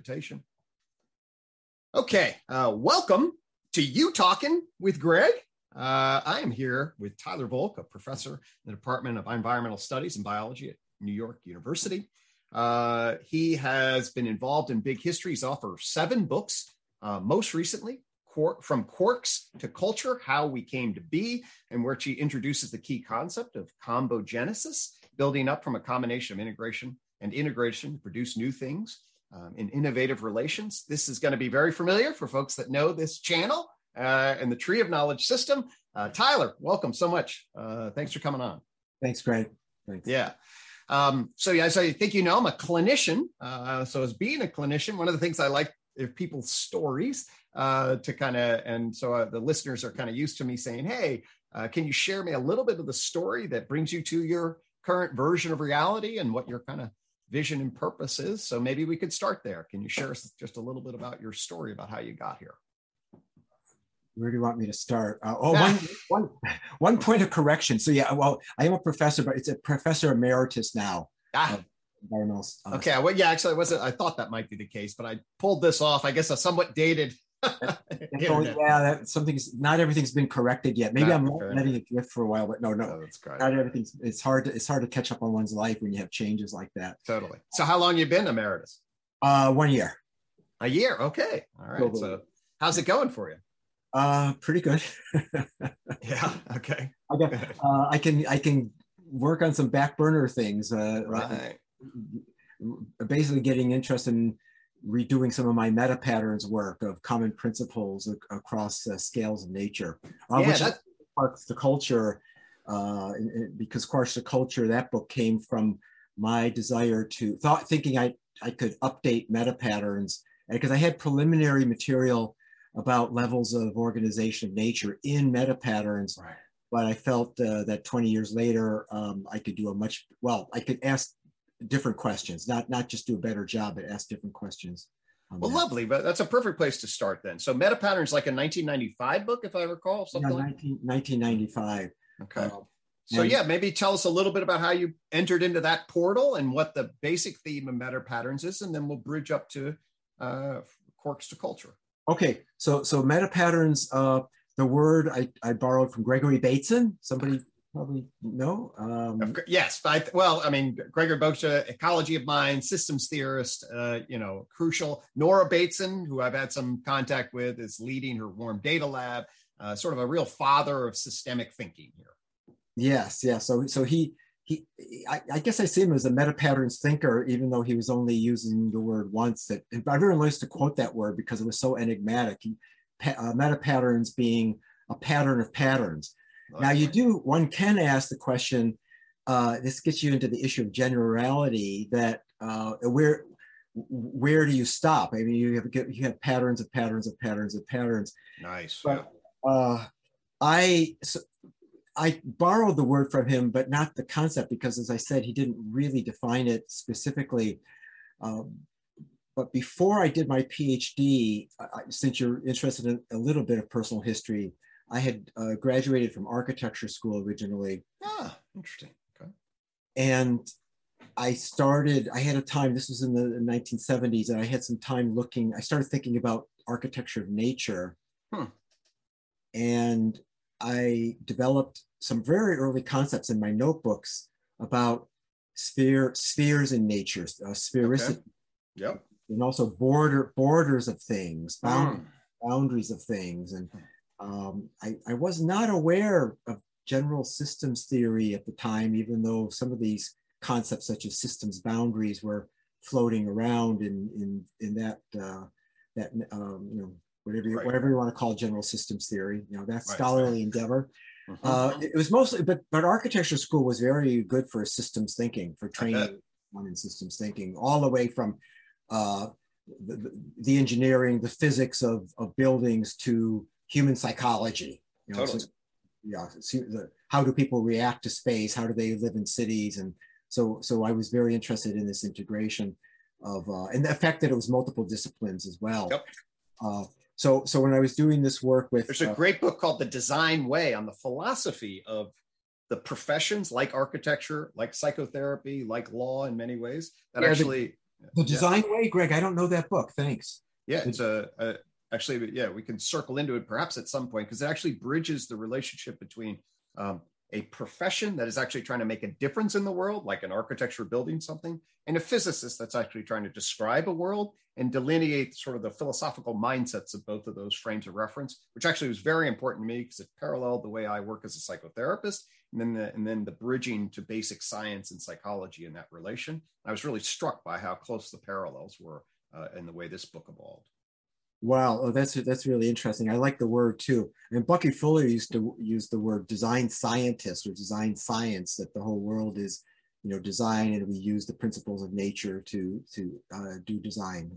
invitation. Okay, uh, welcome to UTOKing with Gregg. Uh, I am here with Tyler Volk, a professor in the Department of Environmental Studies and Biology at New York University. Uh, he has been involved in big history. He's seven books, uh, most recently, From Quarks to Culture How We Came to Be, and where he introduces the key concept of combogenesis, building up from a combination of integration and integration to produce new things um, in innovative relations. This is going to be very familiar for folks that know this channel uh, and the Tree of Knowledge system. Uh, Tyler, welcome so much. Uh, thanks for coming on. Thanks, Gregg. Thanks. Yeah. Um, so, yeah, as I think you know, I'm a clinician. Uh, so, as being a clinician, one of the things I like are people's stories uh, to kind of, and so uh, the listeners are kind of used to me saying, "Hey, can you share me a little bit of the story that brings you to your current version of reality and what you're kind of vision and purpose is. So maybe we could start there. Can you share us just a little bit about your story about how you got here? Where do you want me to start? Uh, oh, one, one, one point of correction. So yeah, well, I am a professor, but it's a professor emeritus now. Ah. Uh, okay. Well, yeah, actually, I wasn't. I thought that might be the case, but I pulled this off. I guess a somewhat dated yeah, that something's not everything's been corrected yet. Maybe I'm letting it drift for a while, but no, no, oh, that's great. Not everything's. It's hard to it's hard to catch up on one's life when you have changes like that. Totally. So, how long you been emeritus? Uh, one year. A year. Okay. All right. Totally. So, how's it going for you? Uh, pretty good. yeah. Okay. I got. Uh, I can. I can work on some back burner things. Uh, right. Basically, getting interested in redoing some of my meta patterns work of common principles across uh, scales of nature, uh, yeah, which. Quarks to Culture, uh, because Quarks the Culture, that book came from my desire to thought thinking I, I could update meta patterns because I had preliminary material about levels of organization of nature in meta patterns. Right. But I felt uh, that 20 years later, um, I could do a much, well, I could ask different questions, not not just do a better job, but ask different questions. Well, that. lovely, but that's a perfect place to start then. So meta patterns like a 1995 book, if I recall, something yeah, 19, 1995. Okay. Uh, so yeah, maybe tell us a little bit about how you entered into that portal and what the basic theme of meta patterns is, and then we'll bridge up to uh, quarks to culture. Okay, so so meta patterns. Uh, the word I, I borrowed from Gregory Bateson. Somebody probably no. Um, yes, I, well, I mean, Gregory Bateson, ecology of mind, systems theorist, uh, you know, crucial. Nora Bateson, who I've had some contact with, is leading her Warm Data Lab, uh, sort of a real father of systemic thinking here. Yes, yes. So, so he, he, I, I guess I see him as a meta patterns thinker, even though he was only using the word once. That everyone likes to quote that word because it was so enigmatic. He, uh, meta patterns being a pattern of patterns now you do, one can ask the question, uh, this gets you into the issue of generality that uh, where, where do you stop? I mean, you have, you have patterns of patterns of patterns of patterns. Nice. But uh, I, so I borrowed the word from him, but not the concept because as I said, he didn't really define it specifically. Um, but before I did my PhD, since you're interested in a little bit of personal history, I had uh, graduated from architecture school originally. Ah, interesting. Okay. And I started, I had a time, this was in the 1970s, and I had some time looking, I started thinking about architecture of nature. Hmm. And I developed some very early concepts in my notebooks about sphere spheres in nature, uh, sphericity. Okay. Yep. And also border borders of things, bound, hmm. boundaries of things, and hmm um, I, I was not aware of general systems theory at the time, even though some of these concepts such as systems boundaries were floating around in, in, in that, uh, that um, you know, whatever you, right. whatever you want to call general systems theory, you know, that right. scholarly endeavor. Mm-hmm. Uh, it was mostly, but but architecture school was very good for systems thinking, for training on in systems thinking, all the way from uh, the, the, engineering, the physics of, of buildings to human psychology. You know, totally. so, yeah, the, how do people react to space? How do they live in cities? And so, so I was very interested in this integration of, uh, and the fact that it was multiple disciplines as well. Yep. Uh, so, so when I was doing this work with, there's a uh, great book called The Design Way on the philosophy of the professions like architecture, like psychotherapy, like law in many ways that yeah, actually The Design yeah. Way, Gregg. I don't know that book. Thanks. Yeah, it's a, a actually yeah we can circle into it perhaps at some point because it actually bridges the relationship between um, a profession that is actually trying to make a difference in the world, like an architecture building something, and a physicist that's actually trying to describe a world and delineate sort of the philosophical mindsets of both of those frames of reference, which actually was very important to me because it paralleled the way I work as a psychotherapist, and then the, and then the bridging to basic science and psychology in that relation. I was really struck by how close the parallels were uh, in the way this book evolved. Wow, oh, that's that's really interesting. I like the word too. And Bucky Fuller used to use the word design scientist or design science. That the whole world is, you know, design, and we use the principles of nature to to uh, do design.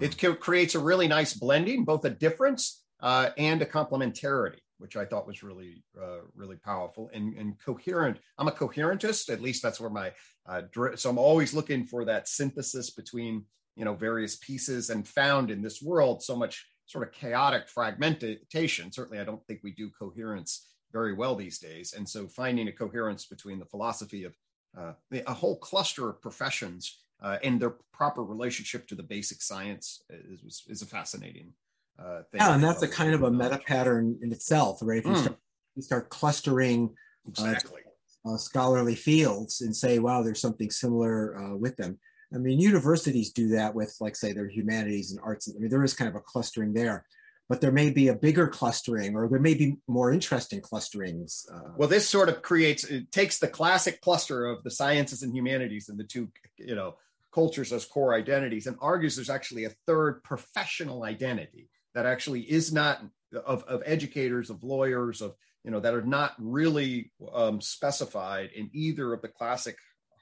It creates a really nice blending, both a difference uh, and a complementarity, which I thought was really uh, really powerful and, and coherent. I'm a coherentist, at least that's where my uh, so I'm always looking for that synthesis between you know various pieces and found in this world so much sort of chaotic fragmentation certainly i don't think we do coherence very well these days and so finding a coherence between the philosophy of uh, a whole cluster of professions uh, and their proper relationship to the basic science is, is a fascinating uh, thing. Yeah, and that's a kind of a meta pattern in itself, right? If you, mm. start, you start clustering uh, exactly. Uh, scholarly fields and say, wow, there's something similar uh, with them. I mean, universities do that with, like, say, their humanities and arts. I mean, there is kind of a clustering there, but there may be a bigger clustering, or there may be more interesting clusterings. Uh, well, this sort of creates it takes the classic cluster of the sciences and humanities and the two, you know, cultures as core identities, and argues there's actually a third professional identity that actually is not of, of educators, of lawyers, of you know, that are not really um, specified in either of the classic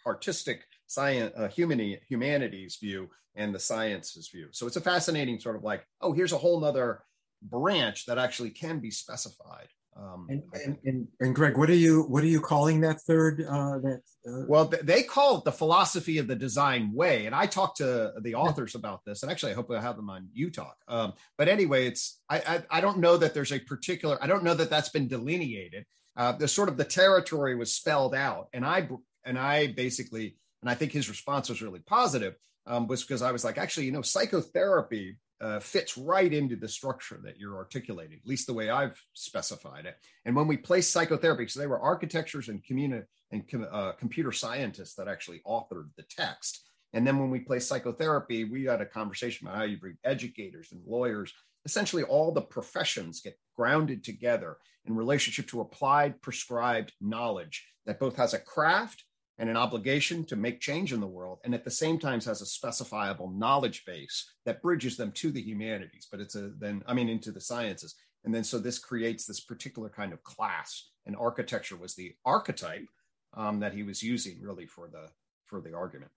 artistic science, uh, human, humanities view and the sciences view. So it's a fascinating sort of like, oh, here's a whole nother branch that actually can be specified. Um, and, and, and, and, Gregg, what are you what are you calling that third? Uh, that uh... well, they call it the philosophy of the design way, and I talked to the authors about this, and actually, I hope I have them on UTOK. Um, but anyway, it's I, I, I don't know that there's a particular I don't know that that's been delineated. Uh, the sort of the territory was spelled out, and I and I basically and I think his response was really positive, um, was because I was like, actually, you know, psychotherapy uh, fits right into the structure that you're articulating, at least the way I've specified it. And when we place psychotherapy, so they were architectures and, communi- and uh, computer scientists that actually authored the text. And then when we place psychotherapy, we had a conversation about how you bring educators and lawyers. Essentially, all the professions get grounded together in relationship to applied prescribed knowledge that both has a craft and an obligation to make change in the world, and at the same time has a specifiable knowledge base that bridges them to the humanities, but it's a then, I mean, into the sciences. And then so this creates this particular kind of class, and architecture was the archetype um, that he was using really for the for the argument.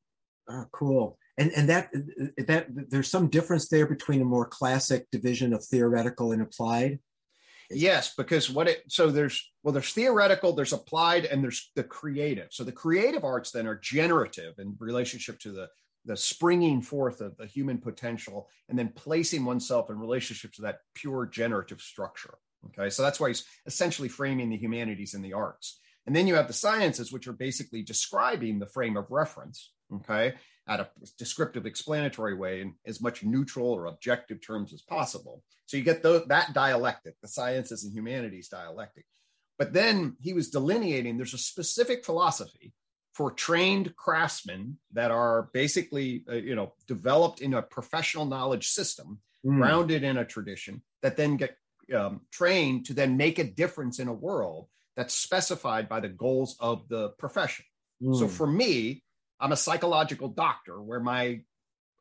Oh, cool. And and that that there's some difference there between a more classic division of theoretical and applied. Yes, because what it so there's well there's theoretical, there's applied, and there's the creative. So the creative arts then are generative in relationship to the the springing forth of the human potential and then placing oneself in relationship to that pure generative structure. Okay, so that's why he's essentially framing the humanities and the arts. And then you have the sciences, which are basically describing the frame of reference. Okay, at a descriptive explanatory way in as much neutral or objective terms as possible. So you get that dialectic, the sciences and humanities dialectic. But then he was delineating there's a specific philosophy for trained craftsmen that are basically uh, you know developed in a professional knowledge system mm. grounded in a tradition that then get um, trained to then make a difference in a world that's specified by the goals of the profession mm. so for me I'm a psychological doctor where my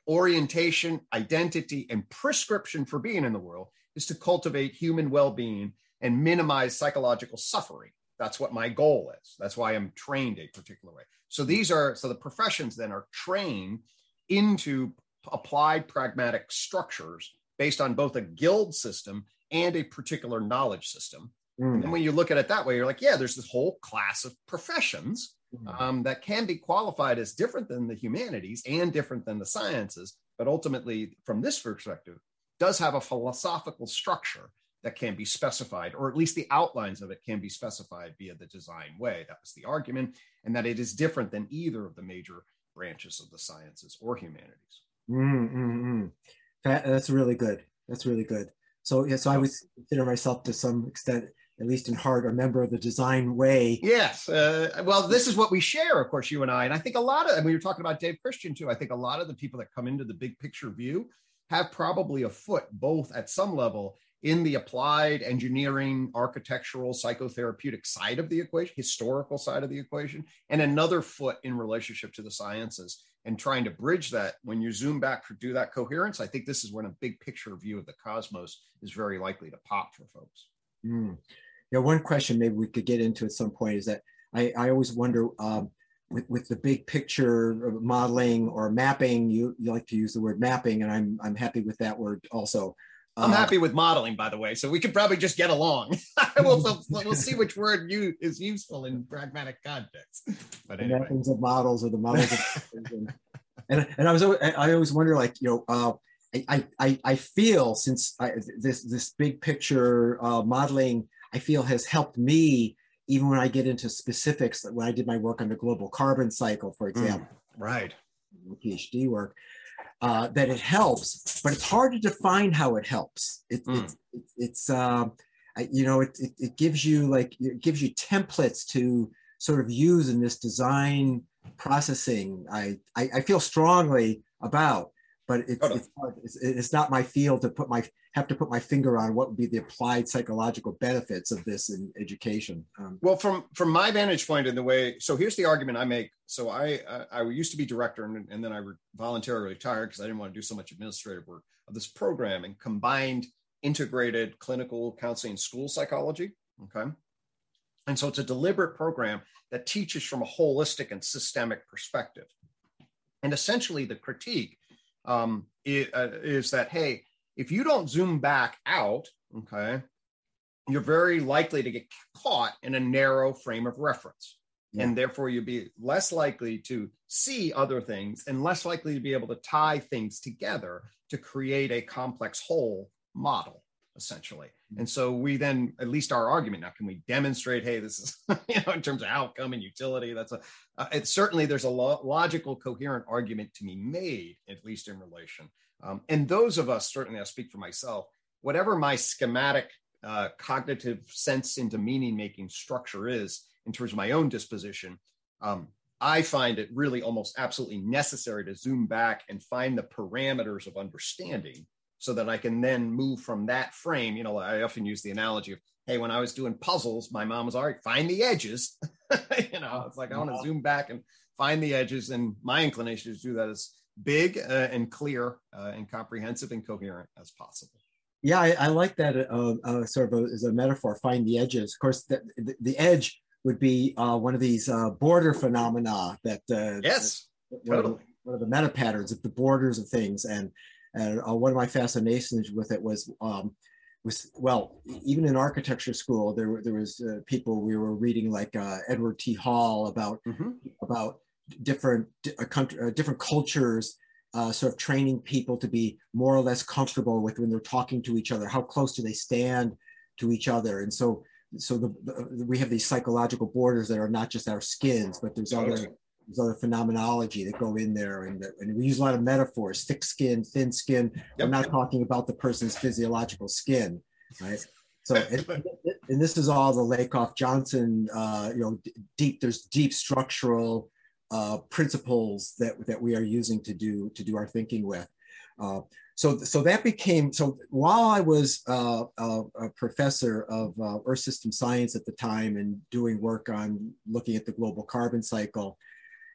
orientation, identity, and prescription for being in the world is to cultivate human well being and minimize psychological suffering. That's what my goal is. That's why I'm trained a particular way. So these are, so the professions then are trained into applied pragmatic structures based on both a guild system and a particular knowledge system. Mm. And when you look at it that way, you're like, yeah, there's this whole class of professions. Um, that can be qualified as different than the humanities and different than the sciences, but ultimately, from this perspective, does have a philosophical structure that can be specified, or at least the outlines of it can be specified via the design way. That was the argument, and that it is different than either of the major branches of the sciences or humanities. Mm-hmm. That, that's really good. That's really good. So yeah, so I would consider myself to some extent, at least in heart, a member of the design way. Yes. Uh, well, this is what we share, of course, you and I. And I think a lot of, and we were talking about Dave Christian too. I think a lot of the people that come into the big picture view have probably a foot both at some level in the applied engineering, architectural, psychotherapeutic side of the equation, historical side of the equation, and another foot in relationship to the sciences and trying to bridge that when you zoom back to do that coherence i think this is when a big picture view of the cosmos is very likely to pop for folks mm. yeah one question maybe we could get into at some point is that i, I always wonder um, with, with the big picture modeling or mapping you, you like to use the word mapping and i'm, I'm happy with that word also I'm uh, happy with modeling, by the way, so we could probably just get along. we'll, we'll, we'll, see which word you is useful in pragmatic context. But anyway. the mappings of models or the models of and, and, and I was I always wonder like you know uh, I, I I feel since I, this this big picture uh, modeling I feel has helped me even when I get into specifics when I did my work on the global carbon cycle, for mm, example. Mm, right. PhD work uh, that it helps, but it's hard to define how it helps. It, mm. It's it's, it's uh, you know it, it, it gives you like it gives you templates to sort of use in this design processing. I I, I feel strongly about, but it's, it's, it's, it's not my field to put my have to put my finger on what would be the applied psychological benefits of this in education. Um, well, from from my vantage point in the way, so here's the argument I make. So I I, I used to be director, and, and then I voluntarily retired because I didn't want to do so much administrative work of this program and combined integrated clinical counseling school psychology. Okay. And so it's a deliberate program that teaches from a holistic and systemic perspective. And essentially, the critique um, is, uh, is that, hey, if you don't zoom back out, okay, you're very likely to get caught in a narrow frame of reference. Yeah. And therefore, you'll be less likely to see other things and less likely to be able to tie things together to create a complex whole model, essentially. Mm-hmm. And so we then, at least our argument now, can we demonstrate, hey, this is, you know, in terms of outcome and utility, that's a, uh, it's certainly there's a lo- logical, coherent argument to be made, at least in relation um, and those of us, certainly I speak for myself, whatever my schematic uh, cognitive sense into meaning making structure is in terms of my own disposition, um, I find it really almost absolutely necessary to zoom back and find the parameters of understanding so that I can then move from that frame. You know, I often use the analogy of, hey, when I was doing puzzles, my mom was all right, find the edges. you know, it's like I want to zoom back and find the edges. And my inclination is to do that as big uh, and clear uh, and comprehensive and coherent as possible. Yeah, I, I like that uh, uh sort of a, as a metaphor. Find the edges. Of course, the, the, the edge would be uh, one of these uh, border phenomena that yes, one totally. Of, one of the meta patterns of the borders of things. And and one of my fascinations with it was um, was well, even in architecture school, there were there was people we were reading like Edward T. Hall about mm-hmm. about different uh, country, uh, different cultures, uh, sort of training people to be more or less comfortable with when they're talking to each other. How close do they stand to each other? And so, so the, the we have these psychological borders that are not just our skins, but there's other there's other phenomenology that go in there, and, and we use a lot of metaphors: thick skin, thin skin. Yep. I'm not talking about the person's physiological skin, right? So, and, and, this is all the Lakoff Johnson, uh, you know, deep. There's deep structural uh, principles that, that we are using to do to do our thinking with. Uh, so, so that became so while I was uh, a, a, professor of uh, Earth system science at the time and doing work on looking at the global carbon cycle,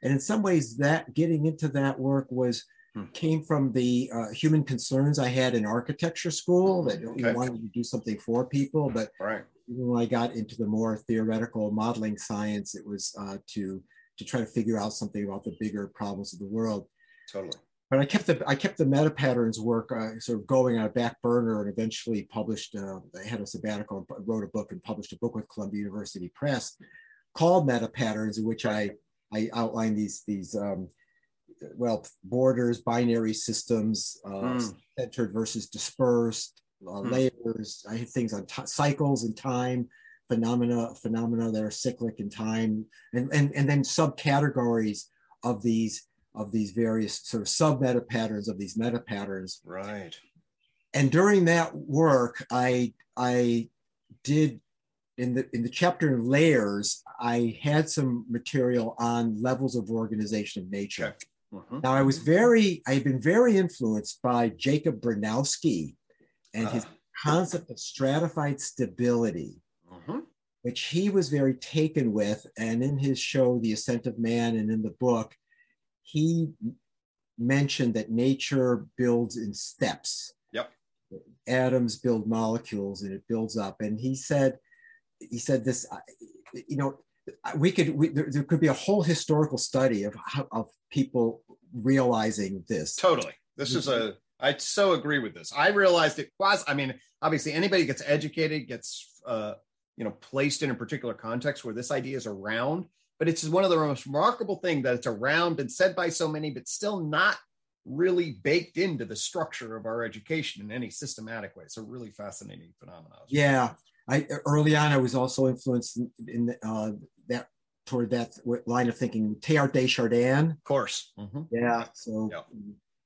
and in some ways that getting into that work was hmm. came from the uh, human concerns I had in architecture school that okay. you wanted to do something for people, but right. when I got into the more theoretical modeling science, it was uh, to to try to figure out something about the bigger problems of the world. Totally. But I kept the I kept the meta patterns work uh, sort of going on a back burner, and eventually published. Uh, I had a sabbatical, and wrote a book, and published a book with Columbia University Press called Meta Patterns, in which I I outline these these um, well borders, binary systems, uh, mm. centered versus dispersed, uh, mm. layers. I have things on t- cycles and time, phenomena phenomena that are cyclic in time and and, and then subcategories of these of these various sort of sub meta patterns of these meta patterns. Right. And during that work, I I did in the in the chapter layers, I had some material on levels of organization of nature. Mhm. Now I was very, I had been very influenced by Jacob Bronowski and his Ah. concept of stratified stability, Mhm. which he was very taken with. And in his show, The Ascent of Man, and in the book, he mentioned that nature builds in steps. Yep. Atoms build molecules and it builds up. And he said, he said this, uh, you know, we could, we, there, there could be a whole historical study of how, of people realizing this. Totally. This is a. I so agree with this. I realized it was. I mean, obviously, anybody gets educated gets, uh, you know, placed in a particular context where this idea is around. But it's one of the most remarkable thing that it's around and said by so many, but still not really baked into the structure of our education in any systematic way. It's a really fascinating phenomenon. Yeah, I early on I was also influenced in, in uh, that toward that line of thinking. Teilhard de Chardin. Of course. Mhm. Yeah. So.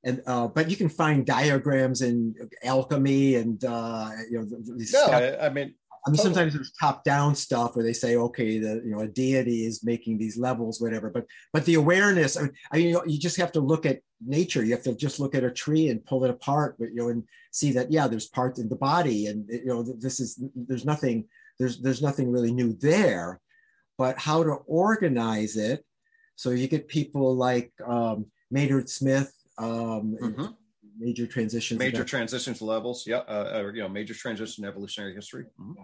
And uh, but you can find diagrams in alchemy and uh, you know these No, stuff. I, I mean, I mean, Totally. sometimes there's top-down stuff where they say, okay, the you know a deity is making these levels, whatever. But but the awareness, I mean, I mean, you, know, you just have to look at nature. You have to just look at a tree and pull it apart, but you know, and see that yeah, there's parts in the body, and you know, this is there's nothing there's there's nothing really new there, but how to organize it. So you get people like um, Maynard Smith, um, Mhm. major transitions. major transitions levels. Yeah. Uh, uh, you know, major transition evolutionary history. Mhm.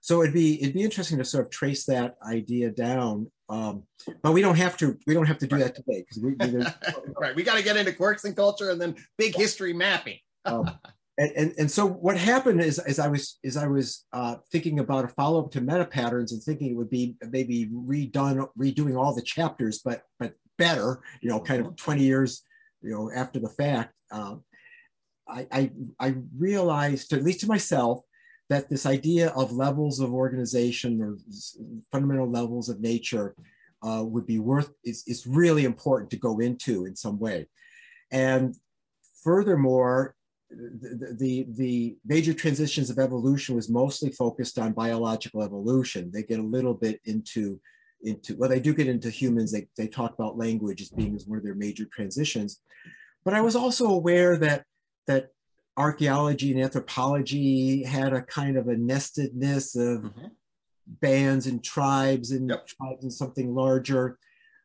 So it'd be it'd be interesting to sort of trace that idea down um, but we don't have to we don't have to do that today because we, we- right. We got to get into Quarks and culture and then big history mapping. um, and, and and so what happened is as i was as i was uh, thinking about a follow-up to meta patterns and thinking it would be maybe redone redoing all the chapters but but better you know kind of 20 years you know after the fact um, I, I i realized at least to myself that this idea of levels of organization or fundamental levels of nature uh, would be worth is, is really important to go into in some way and furthermore the, the, the major transitions of evolution was mostly focused on biological evolution. They get a little bit into, into well, they do get into humans. They, they talk about language as being as one of their major transitions. But I was also aware that, that archaeology and anthropology had a kind of a nestedness of Mhm. bands and tribes and Yep. tribes and something larger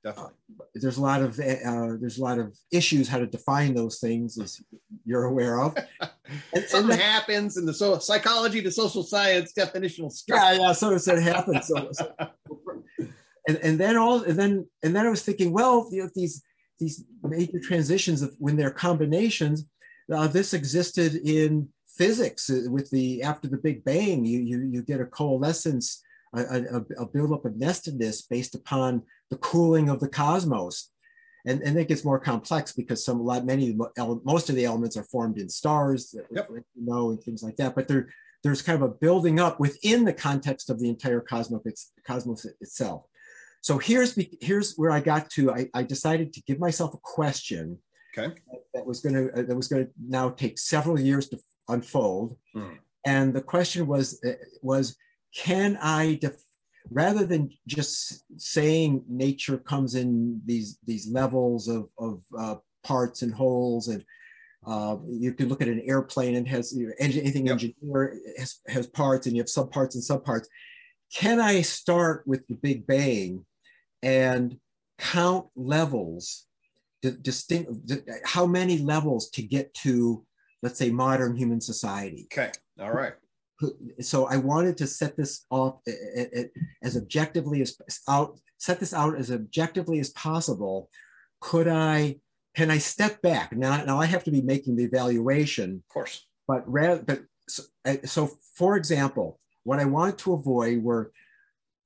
Definitely. there's a lot of uh, there's a lot of issues how to define those things as you're aware of and, Something and that- happens in the so psychology to social science definitional structure. yeah yeah so so it happens so, so and, and then all and then and then i was thinking well you know these these major transitions of when they're combinations uh, this existed in physics uh, with the after the big bang you you, you get a coalescence a, a, a buildup of nestedness based upon the cooling of the cosmos. And, and it gets more complex because some a lot many most of the elements are formed in stars that Yep. you know and things like that. But there there's kind of a building up within the context of the entire cosmos cosmos itself. So here's here's where i got to I, I decided to give myself a question Okay. that was going to that was going to now take several years to unfold Hmm. and the question was uh, was can i def- rather than just saying nature comes in these these levels of of uh, parts and wholes and uh, you can look at an airplane and has you know, anything Yep. engineer has, has parts and you have subparts and subparts can i start with the big bang and count levels distinct how many levels to get to let's say modern human society Okay. All right. so I wanted to set this off as objectively as out, set this out as objectively as possible. Could I, can I step back? Now, now I have to be making the evaluation, Of course. but rather, but so, eh, so for example, what I wanted to avoid were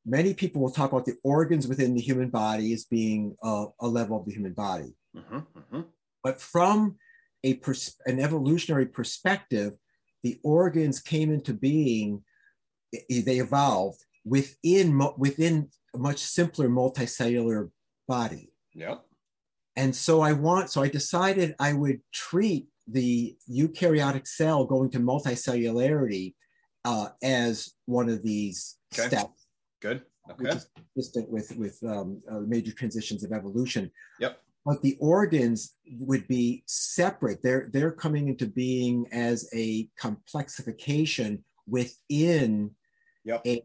many people will talk about the organs within the human body as being a, a level of the human body Mhm, mhm. but from a pers- an evolutionary perspective, the organs came into being. They evolved within within a much simpler multicellular body, Yep. and so I want, so I decided I would treat the eukaryotic cell going to multicellularity uh, as one of these okay. steps. Good. Okay. Which is consistent with with um, uh, major transitions of evolution. Yep. But the organs would be separate. They're they're coming into being as a complexification within yep. a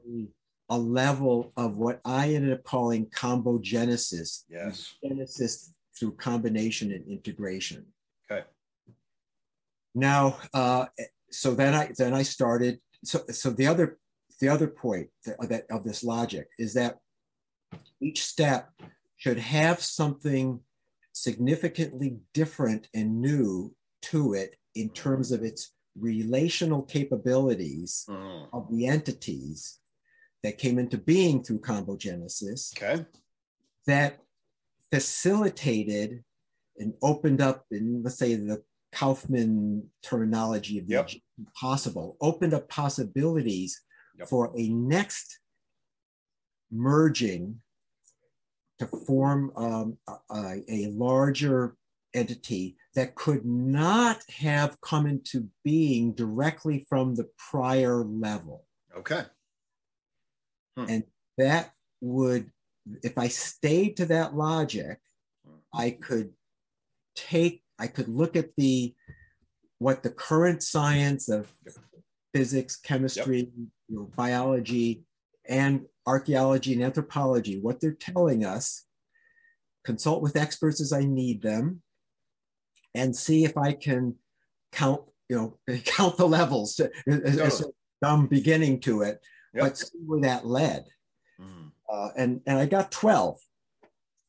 a level of what I ended up calling combogenesis. Yes. Genesis through combination and integration. Okay. Now, uh, so then I then I started. So so the other the other point that, that of this logic is that each step should have something significantly different and new to it in terms of its relational capabilities mm. of the entities that came into being through combogenesis okay. that facilitated and opened up in let's say the Kauffman terminology of the yep. possible, opened up possibilities yep. for a next merging to form um, a, a, larger entity that could not have come into being directly from the prior level. Okay. Hmm. And that would, if I stayed to that logic, hmm. I could take, I could look at the what the current science of physics, chemistry, yep. you know, biology, and archaeology and anthropology, what they're telling us, consult with experts as I need them, and see if I can count, you know, count the levels. To, dumb beginning to it, yep. but see where that led. Mm. Uh, and and I got twelve.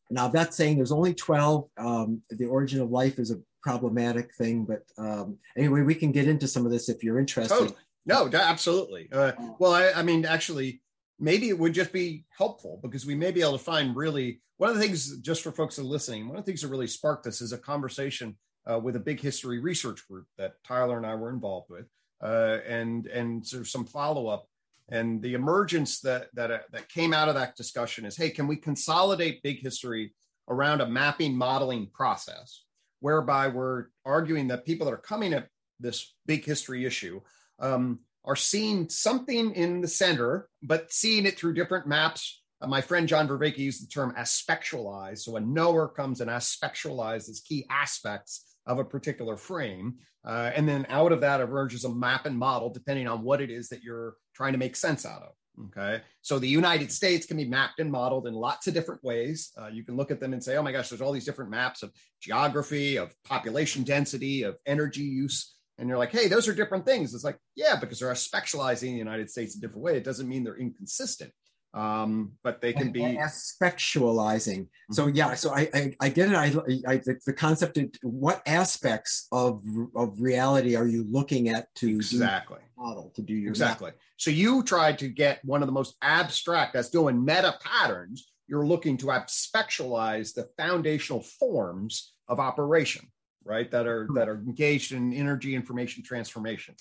Now that's saying there's only twelve. Um, the origin of life is a problematic thing, but um, anyway, we can get into some of this if you're interested. Totally. No, absolutely. Uh, well, I, I mean, actually, maybe it would just be helpful because we may be able to find really one of the things just for folks that are listening one of the things that really sparked this is a conversation uh, with a big history research group that tyler and i were involved with uh, and and sort of some follow-up. And the emergence that that uh, that came out of that discussion is hey can we consolidate big history around a mapping modeling process whereby we're arguing that people that are coming at this big history issue um, are seeing something in the center, but seeing it through different maps. Uh, my friend John Vervaeke used the term aspectualize. So a knower comes and aspectualizes key aspects of a particular frame. Uh, and then out of that emerges a map and model, depending on what it is that you're trying to make sense out of. Okay. So the United States can be mapped and modeled in lots of different ways. Uh, you can look at them and say, oh my gosh, there's all these different maps of geography, of population density, of energy use and you're like, hey, those are different things. It's like, yeah, because they're specializing the United States a different way. It doesn't mean they're inconsistent, um, but they can be aspectualizing. Mm-hmm. So yeah, so I I, I get it. I, I the, the, concept of what aspects of of reality are you looking at to exactly model to do your exactly. Map? So you tried to get one of the most abstract that's doing meta patterns. You're looking to aspectualize the foundational forms of operation right? That are that are engaged in energy information transformation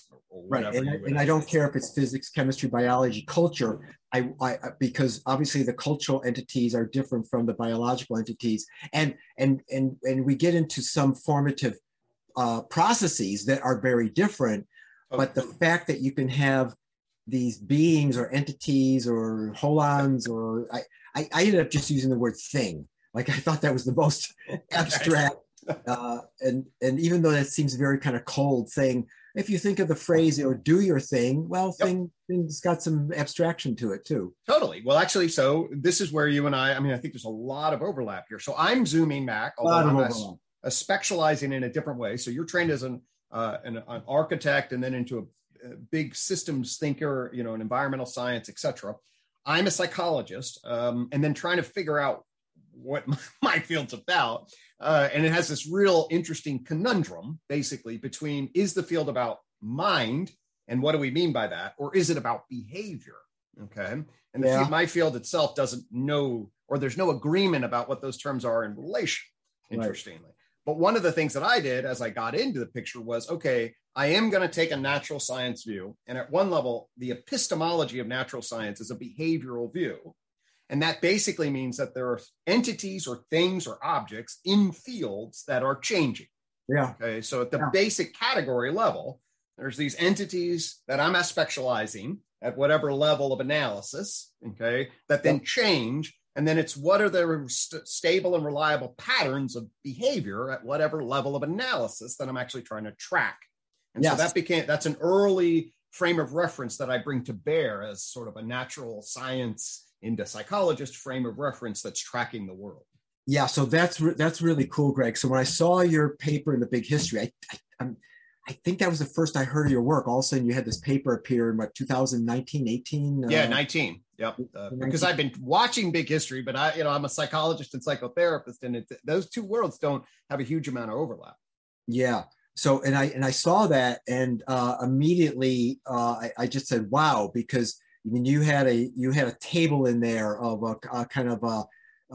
right and, I, and I, don't care if it's physics chemistry biology culture. I, I because obviously the cultural entities are different from the biological entities. And and and and we get into some formative uh, processes that are very different okay. but the fact that you can have these beings or entities or holons or I, I, I ended up just using the word thing. Like I thought that was the most abstract uh, and and even though that seems a very kind of cold thing, if you think of the phrase or do your thing, well, yep. thing things got some abstraction to it too. Totally. Well, actually, so this is where you and I. I mean, I think there's a lot of overlap here. So I'm zooming back, although I'm a, a specializing in a different way. So you're trained as an uh, an, an architect and then into a, a, big systems thinker, you know, an environmental science, etc. I'm a psychologist, um, and then trying to figure out what my field's about. Uh, and it has this real interesting conundrum, basically, between is the field about mind and what do we mean by that, or is it about behavior? Okay. And yeah. field, my field itself doesn't know, or there's no agreement about what those terms are in relation, interestingly. Right. But one of the things that I did as I got into the picture was okay, I am going to take a natural science view. And at one level, the epistemology of natural science is a behavioral view. And that basically means that there are entities or things or objects in fields that are changing. Yeah. Okay. So at the Yeah. basic category level, there's these entities that I'm specializing at whatever level of analysis, okay, that then change. And then it's what are the st- stable and reliable patterns of behavior at whatever level of analysis that I'm actually trying to track. And Yes. so that became that's an early frame of reference that I bring to bear as sort of a natural science into psychologist frame of reference that's tracking the world. Yeah, so that's re- that's really cool, Gregg. So when I saw your paper in the Big History, I I, I think that was the first I heard of your work. All of a sudden, you had this paper appear in what 2019, 18. Yeah, uh, 19. Yep. Uh, because I've been watching Big History, but I, you know, I'm a psychologist and psychotherapist, and it, those two worlds don't have a huge amount of overlap. Yeah. So and I and I saw that and uh, immediately uh, I, I just said wow because I mean you had a you had a table in there of a, a kind of a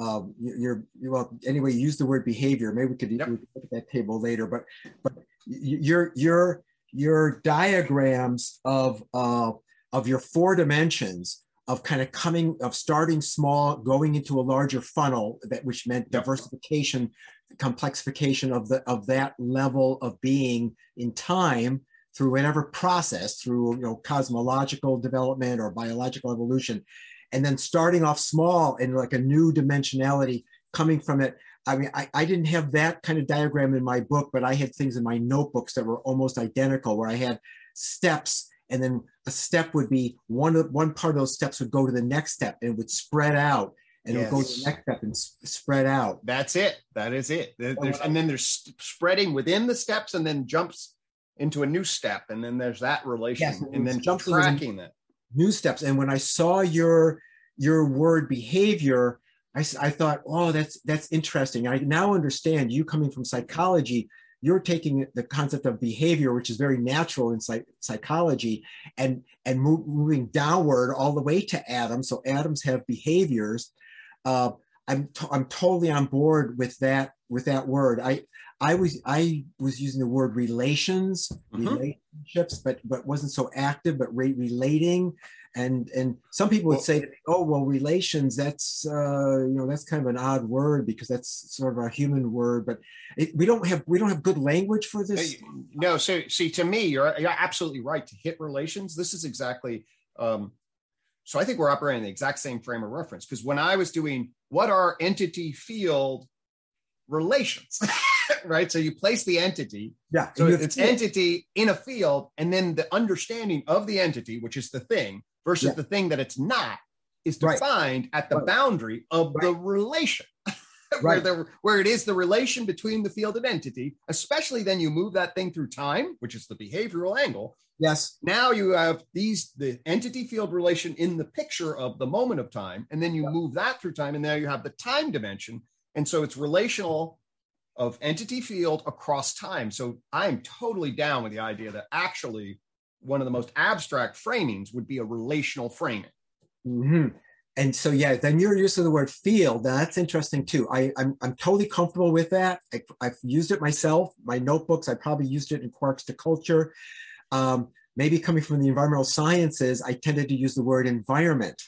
um, your well anyway you use the word behavior maybe we could, Yep. look at that table later but but your your your diagrams of uh, of your four dimensions of kind of coming of starting small going into a larger funnel that which meant Yep. diversification complexification of the of that level of being in time through whatever process through you know cosmological development or biological evolution and then starting off small and like a new dimensionality coming from it i mean I, I didn't have that kind of diagram in my book but i had things in my notebooks that were almost identical where i had steps and then a step would be one of one part of those steps would go to the next step and it would spread out and it would go to the next step and spread out That's it. That is it. There's- and then there's spreading within the steps, and then jumps into a new step, and then there's that relation, Yes, and then it's jumping within- tracking that. new steps. And when I saw your your word behavior, I, I thought, oh, that's that's interesting. I now understand you coming from psychology. You're taking the concept of behavior, which is very natural in psych- psychology, and and mo- moving downward all the way to atoms. So atoms have behaviors. Uh, I'm t- I'm totally on board with that with that word. I I was I was using the word relations, Mhm. relationships, but but wasn't so active, but re- relating. And and some people would say, oh well, relations. That's uh, you know that's kind of an odd word because that's sort of a human word. But it, we don't have we don't have good language for this. No, so see, to me, you're you're absolutely right to hit relations. This is exactly. Um, so I think we're operating in the exact same frame of reference because when I was doing what are entity field relations, right? So you place the entity, Yeah. so and you have it's to- entity in a field, and then the understanding of the entity, which is the thing, versus Yeah. the thing that it's not, is Right. defined at the Right. boundary of the relation. where the where it is the relation between the field and entity, especially then you move that thing through time, which is the behavioral angle. yes. Now you have these the entity field relation in the picture of the moment of time, and then you move that through time, and now you have the time dimension, and so it's relational of entity field across time. So I'm totally down with the idea that actually one of the most abstract framings would be a relational framing. hmm And so, yeah, then your use of the word field, that's interesting too. I, I'm, I'm totally comfortable with that. I, I've used it myself. My notebooks, I probably used it in Quarks to Culture. Um, maybe coming from the environmental sciences, I tended to use the word environment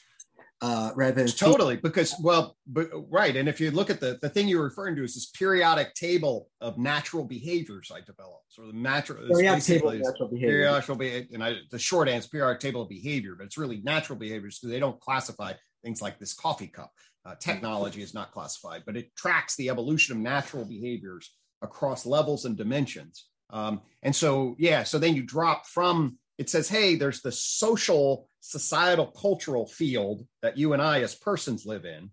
uh, rather than totally because well but right and if you look at the the thing you're referring to is this periodic table of natural behaviors i developed so the natural Periodic table of natural behavior. periodic behavior and I, the short answer periodic table of behavior but it's really natural behaviors because they don't classify things like this coffee cup uh, technology is not classified but it tracks the evolution of natural behaviors across levels and dimensions um, and so yeah so then you drop from it says hey there's the social societal cultural field that you and i as persons live in.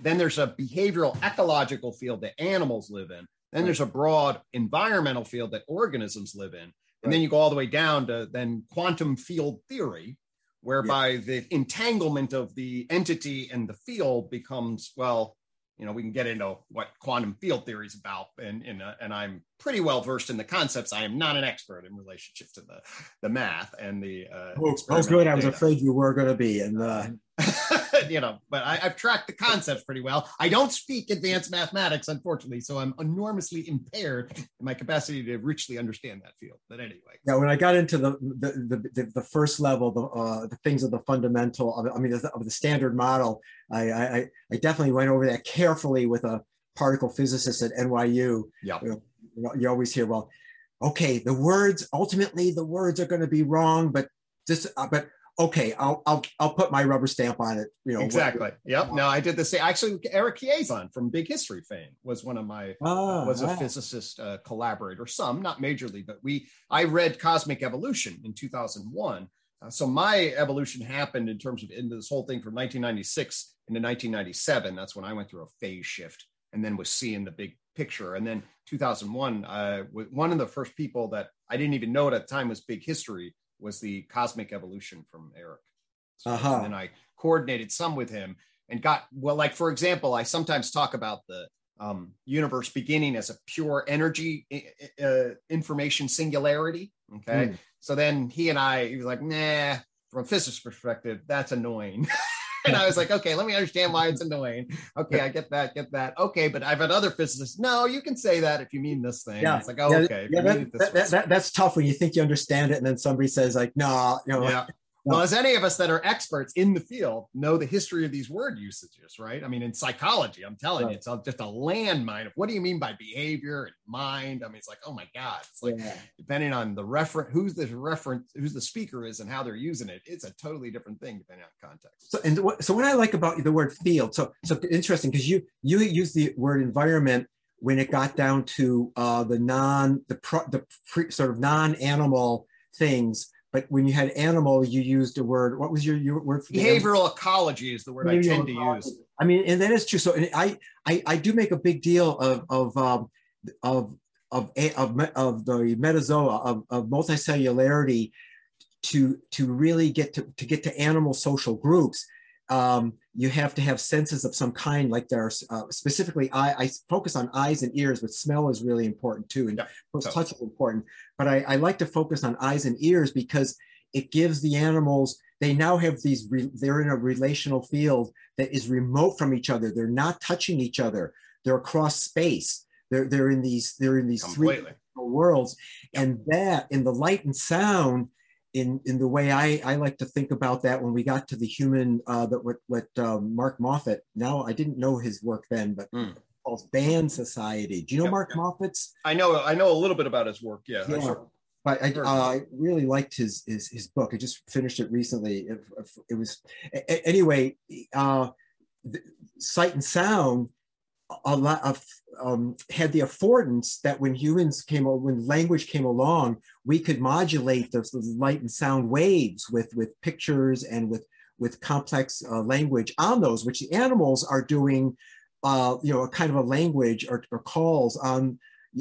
Then there's a behavioral ecological field that animals live in. Then there's a broad environmental field that organisms live in. And then you go all the way down to then quantum field theory whereby the entanglement of the entity and the field becomes well you know we can get into what quantum field theory is about and and, uh, and i'm pretty well versed in the concepts. I am not an expert in relationship to the the math and the. Uh, oh, oh good. I was afraid you were going to be, and uh... you know, but I, have tracked the concepts pretty well. I don't speak advanced mathematics, unfortunately, so I'm enormously impaired in my capacity to richly understand that field. But anyway, yeah, when I got into the the the, the first level, the uh, the things of the fundamental, of, I mean, of the, of the standard model, I, I I definitely went over that carefully with a particle physicist at NYU. Yeah. You know, you always hear, well, okay, the words ultimately the words are going to be wrong, but this, uh, but okay, I'll I'll I'll put my rubber stamp on it. You know exactly. What, yep. No, I did the same. Actually, Eric Chaisson from Big History fame was one of my ah, was a ah. physicist uh, collaborator. Some, not majorly, but we. I read Cosmic Evolution in 2001. Uh, so my evolution happened in terms of into this whole thing from 1996 into 1997. That's when I went through a phase shift and then was seeing the big picture. And then 2001, uh, one of the first people that I didn't even know at the time was big history was the cosmic evolution from Eric. So, uh-huh. And I coordinated some with him and got, well, like, for example, I sometimes talk about the um, universe beginning as a pure energy uh, information singularity. Okay. Mm. So then he and I, he was like, nah, from a physicist perspective, that's annoying. and I was like, okay, let me understand why it's annoying. Okay, I get that, get that. Okay, but I've had other physicists. No, you can say that if you mean this thing. Yeah. It's like, oh, okay. Yeah, that, that, that, that's tough when you think you understand it, and then somebody says like, no, you know, yeah. Well, as any of us that are experts in the field know the history of these word usages, right? I mean, in psychology, I'm telling right. you, it's just a landmine of what do you mean by behavior and mind? I mean, it's like, oh my God. It's like yeah. depending on the reference, who's the reference, who's the speaker is and how they're using it, it's a totally different thing depending on context. So and what, so what I like about the word field, so so interesting because you you use the word environment when it got down to uh, the non the pro, the pre, sort of non-animal things but when you had animal, you used a word. What was your, your word for behavioral ecology? Is the word behavioral I tend ecology. to use. I mean, and that is true. So I, I, I do make a big deal of of um, of of of, of the metazoa of, of multicellularity to to really get to, to get to animal social groups um, you have to have senses of some kind, like there are uh, specifically, I, I, focus on eyes and ears, but smell is really important too, and yeah, touch is important. But I, I, like to focus on eyes and ears because it gives the animals, they now have these, re, they're in a relational field that is remote from each other. They're not touching each other. They're across space. They're, they're in these, they're in these Completely. three worlds. And that in the light and sound, in in the way I, I like to think about that when we got to the human uh, that what what um, Mark Moffett now I didn't know his work then but mm. called Band Society. Do you know yep, Mark yep. Moffett's? I know I know a little bit about his work. Yeah, yeah. Sure. But I, uh, I really liked his, his his book. I just finished it recently. It, it was anyway. Uh, sight and sound a lot of um, had the affordance that when humans came when language came along we could modulate the, the light and sound waves with with pictures and with with complex uh, language on those which the animals are doing uh, you know a kind of a language or, or calls on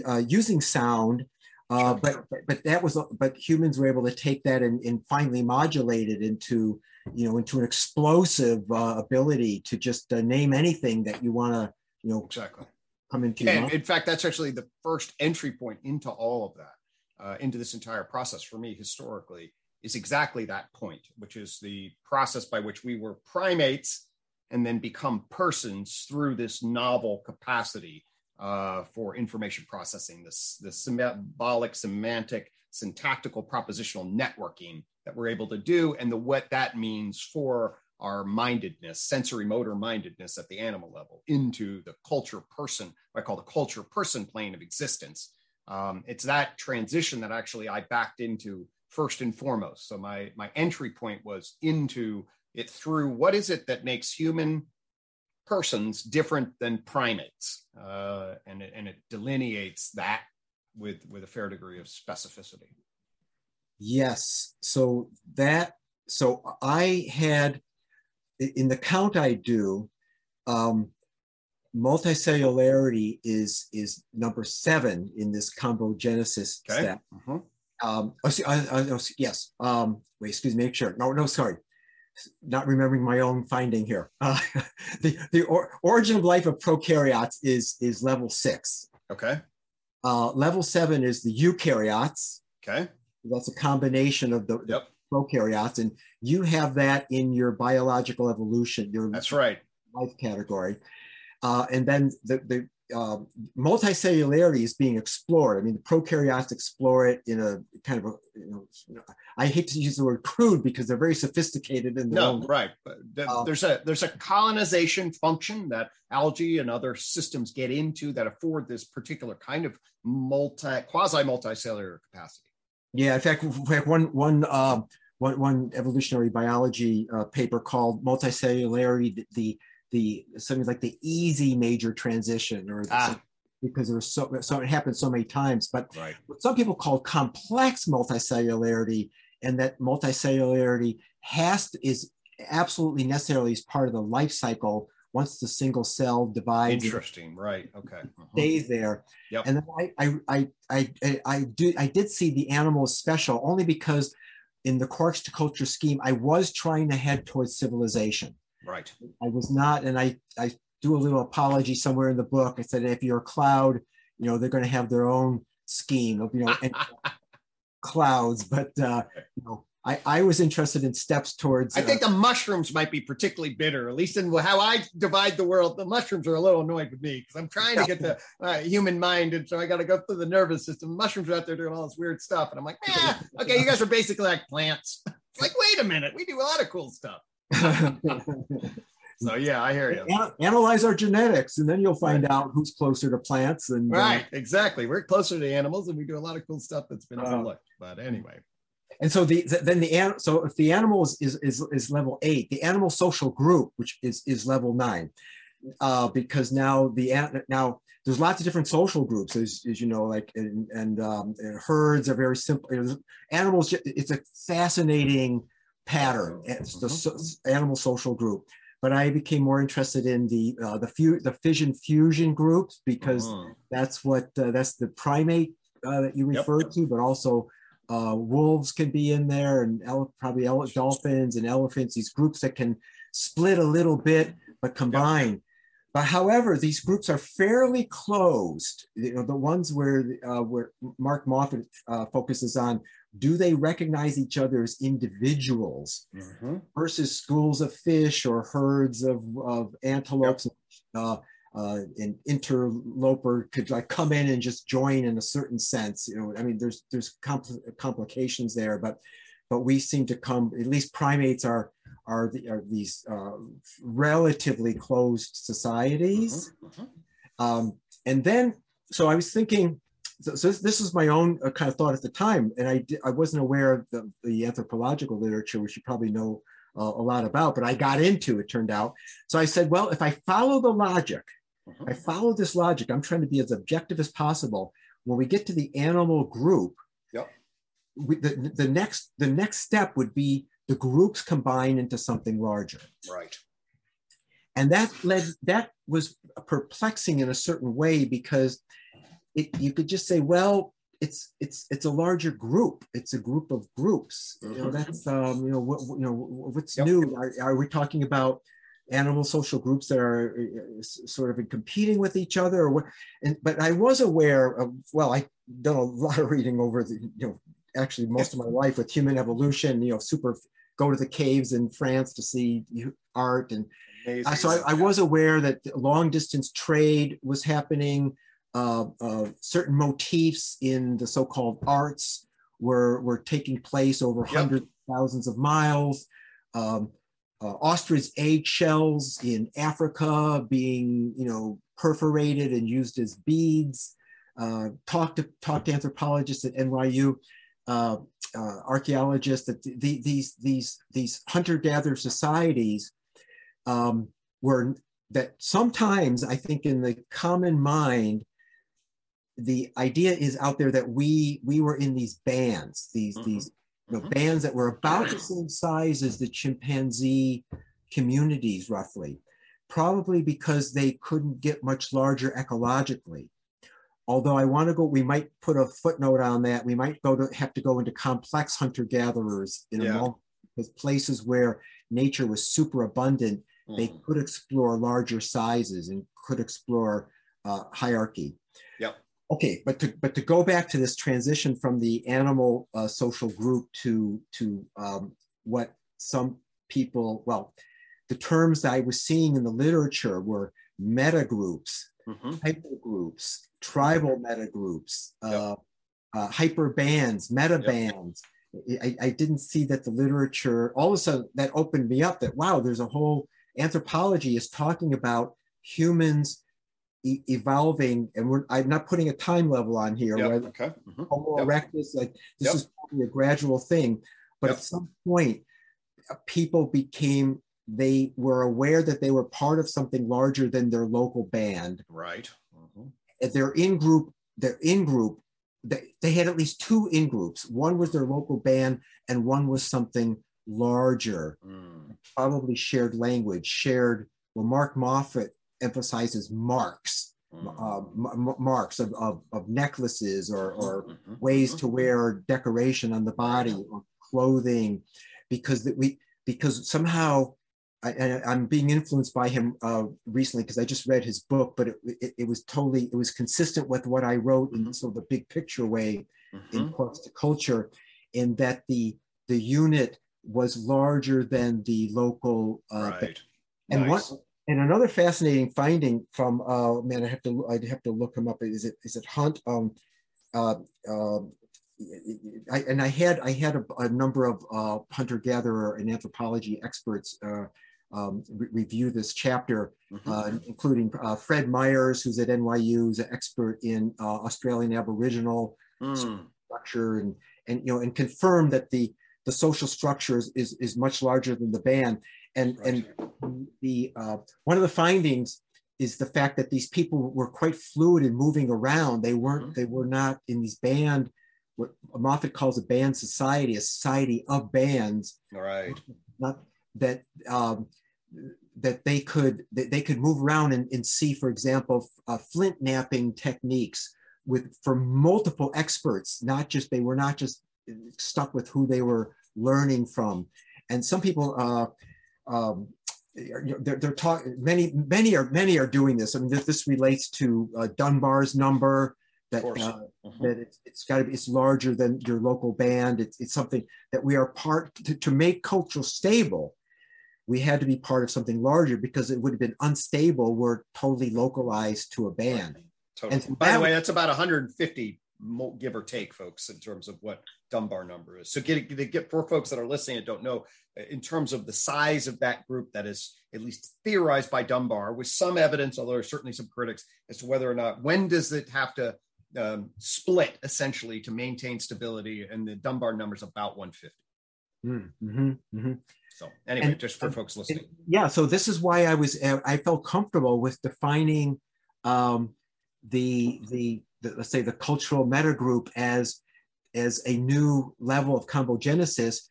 uh, using sound uh, but but that was but humans were able to take that and, and finally modulate it into you know into an explosive uh, ability to just uh, name anything that you want to you know exactly. come into and in fact that's actually the first entry point into all of that uh, into this entire process for me historically is exactly that point which is the process by which we were primates and then become persons through this novel capacity uh, for information processing this this symbolic semantic syntactical propositional networking that we're able to do and the what that means for our mindedness, sensory motor mindedness at the animal level into the culture person, I call the culture person plane of existence. Um, it's that transition that actually I backed into first and foremost. So my my entry point was into it through what is it that makes human persons different than primates, uh, and it, and it delineates that with with a fair degree of specificity. Yes. So that so I had in the count I do, um, multicellularity is is number seven in this combogenesis okay. step. Mm-hmm. Um, oh, see, oh, yes. Um, wait, excuse me. Make sure. No, no, sorry. Not remembering my own finding here. Uh, the the or, origin of life of prokaryotes is is level six. Okay. Uh, level seven is the eukaryotes. Okay. That's a combination of the, Yep. Prokaryotes, and you have that in your biological evolution, your That's right. life category. Uh, and then the, the uh, multicellularity is being explored. I mean, the prokaryotes explore it in a kind of a, you know, I hate to use the word crude because they're very sophisticated in No, own right. Uh, there's a there's a colonization function that algae and other systems get into that afford this particular kind of multi quasi multicellular capacity. Yeah, in fact, in fact one one um, one one evolutionary biology uh, paper called multicellularity, the, the the something like the easy major transition, or Ah. because there's so so it happens so many times. But Right. what some people call complex multicellularity, and that multicellularity has to, is absolutely necessarily as part of the life cycle once the single cell divides Interesting. Right. Okay. Mhm. stays there. Yep. And then I, I, I, I, I, do, I did see the animals special only because in the Quarks to culture scheme, I was trying to head towards civilization. Right. I was not, and I, I do a little apology somewhere in the book. I said, if you're a cloud, you know, they're going to have their own scheme of, you know, and clouds, but, uh, you know, I, I was interested in steps towards. I uh, think the mushrooms might be particularly bitter, at least in how I divide the world. The mushrooms are a little annoyed with me because I'm trying to get the uh, human mind, and so I got to go through the nervous system. Mushrooms are out there doing all this weird stuff, and I'm like, yeah, okay, you guys are basically like plants. It's like, wait a minute, we do a lot of cool stuff. So yeah, I hear you. Ana- analyze our genetics, and then you'll find out who's closer to plants. And uh, Right, exactly. We're closer to animals, and we do a lot of cool stuff that's been Uh, overlooked. But anyway, and so the the- then the so if the animal is, is is level eight, the animal social group, which is is level nine, uh, because now the now there's lots of different social groups, as, as you know, like and, and um, and herds are very simple. Animals, it's a fascinating pattern. It's the so, animal social group. But I became more interested in the uh, the fu- the fission fusion groups because Mhm. that's what uh, that's the primate uh, that you Yep. referred to, but also uh, wolves can be in there, and ele- probably ele- dolphins and elephants. These groups that can split a little bit but combine. But however, these groups are fairly closed. You know, the ones where uh, where Mark Moffett uh, focuses on, do they recognize each other as individuals? Mhm. versus schools of fish or herds of, of antelopes uh, uh, an interloper could like come in and just join in a certain sense you know i mean there's there's compl- complications there but but we seem to come at least primates are are, the, are these uh, relatively closed societies Mhm. Mhm. um, and then, so I was thinking, so, so this, this was my own uh, kind of thought at the time, and I, I wasn't aware of the, the anthropological literature, which you probably know uh, a lot about, but I got into it, turned out. So I said, well, if I follow the logic, Mhm. I follow this logic, I'm trying to be as objective as possible. When we get to the animal group, Yep. we, the, the next the next step would be the groups combine into something larger Right. and that led that was perplexing in a certain way because it, you could just say well it's it's it's a larger group it's a group of groups you know Mhm. that's um you know what you know what's Yep. new are, are we talking about animal social groups that are uh, sort of competing with each other or what and but i was aware of well i've done a lot of reading over the you know actually most of my life with human evolution you know super go to the caves in france to see art and Amazing. uh, so I, I was aware that long distance trade was happening. Uh, uh, certain motifs in the so-called arts were were taking place over Yep. hundreds of thousands of miles. Um, uh, ostrich egg shells in Africa being, you know, perforated and used as beads. Uh, talked to talked to anthropologists at NYU, uh, uh, archaeologists that the, these these these hunter-gatherer societies um, were that sometimes I think in the common mind, the idea is out there that we we were in these bands, these Mhm. these you know, bands that were about the same size as the chimpanzee communities, roughly, probably because they couldn't get much larger ecologically. Although I want to go, we might put a footnote on that. We might go to have to go into complex hunter gatherers in Yeah. a moment, because places where nature was super abundant, they Mhm. could explore larger sizes and could explore uh, hierarchy. Yep. Okay, but to but to go back to this transition from the animal uh, social group to to um, what some people, well, the terms I was seeing in the literature were meta groups, mm-hmm. hyper groups, tribal meta groups, yep. uh, uh, hyper bands, meta bands. Yep. I, I, didn't see that the literature, all of a sudden, that opened me up that wow, there's a whole anthropology is talking about humans e- evolving, and we're, I'm not putting a time level on here. Yep. Okay. Mm-hmm. Homo erectus, like this is probably a gradual thing, but at some point, uh, people became they were aware that they were part of something larger than their local band. Right. Mm-hmm. Their in group, their in group, they, they had at least two in groups. One was their local band, and one was something larger, mm. probably shared language, shared. Well, Mark Moffett emphasizes marks, mm. uh, m- marks of, of, of, necklaces or, or mm-hmm. ways to mm-hmm. wear decoration on the body or clothing, because that we because somehow I, am being influenced by him uh, recently because I just read his book, but it, it, it, was totally it was consistent with what I wrote in sort of the big picture way mm-hmm. in Quarks to culture, in that the the unit was larger than the local. Uh, right. And nice. one and another fascinating finding from uh, man, I have to I have to look him up. Is it is it Hunt? Um, uh, uh, I, and I had I had a, a number of uh, hunter gatherer and anthropology experts uh, um, re- review this chapter, mm-hmm. uh, including uh, Fred Myers, who's at NYU, who's an expert in uh, Australian Aboriginal mm. structure, and and you know, and confirmed that the the social structure is, is, is much larger than the band. And right. and the uh, one of the findings is the fact that these people were quite fluid in moving around. They weren't mm-hmm. they were not in these band what Moffett calls a band society, a society of bands. Right. Not that um, that they could that they could move around and, and see, for example, uh, flint knapping techniques with for multiple experts. Not just they were not just stuck with who they were learning from, and some people. Uh, um, they're, they're talking many many are many are doing this i mean this, this relates to uh, dunbar's number that uh, mm-hmm. that it's, it's got to be it's larger than your local band it's, it's something that we are part to, to make cultural stable we had to be part of something larger because it would have been unstable. We're totally localized to a band. Totally. And by the way, that's about 150 give or take, folks, in terms of what Dunbar number is. So get, get for folks that are listening and don't know, in terms of the size of that group that is at least theorized by Dunbar, with some evidence, although there's certainly some critics, as to whether or not when does it have to um, split essentially to maintain stability, and the Dunbar number is about 150. Mm-hmm, mm-hmm. So anyway, and, just for folks listening. Yeah. So this is why I was I felt comfortable with defining um, the, the, the let's say the cultural meta group as as a new level of combogenesis,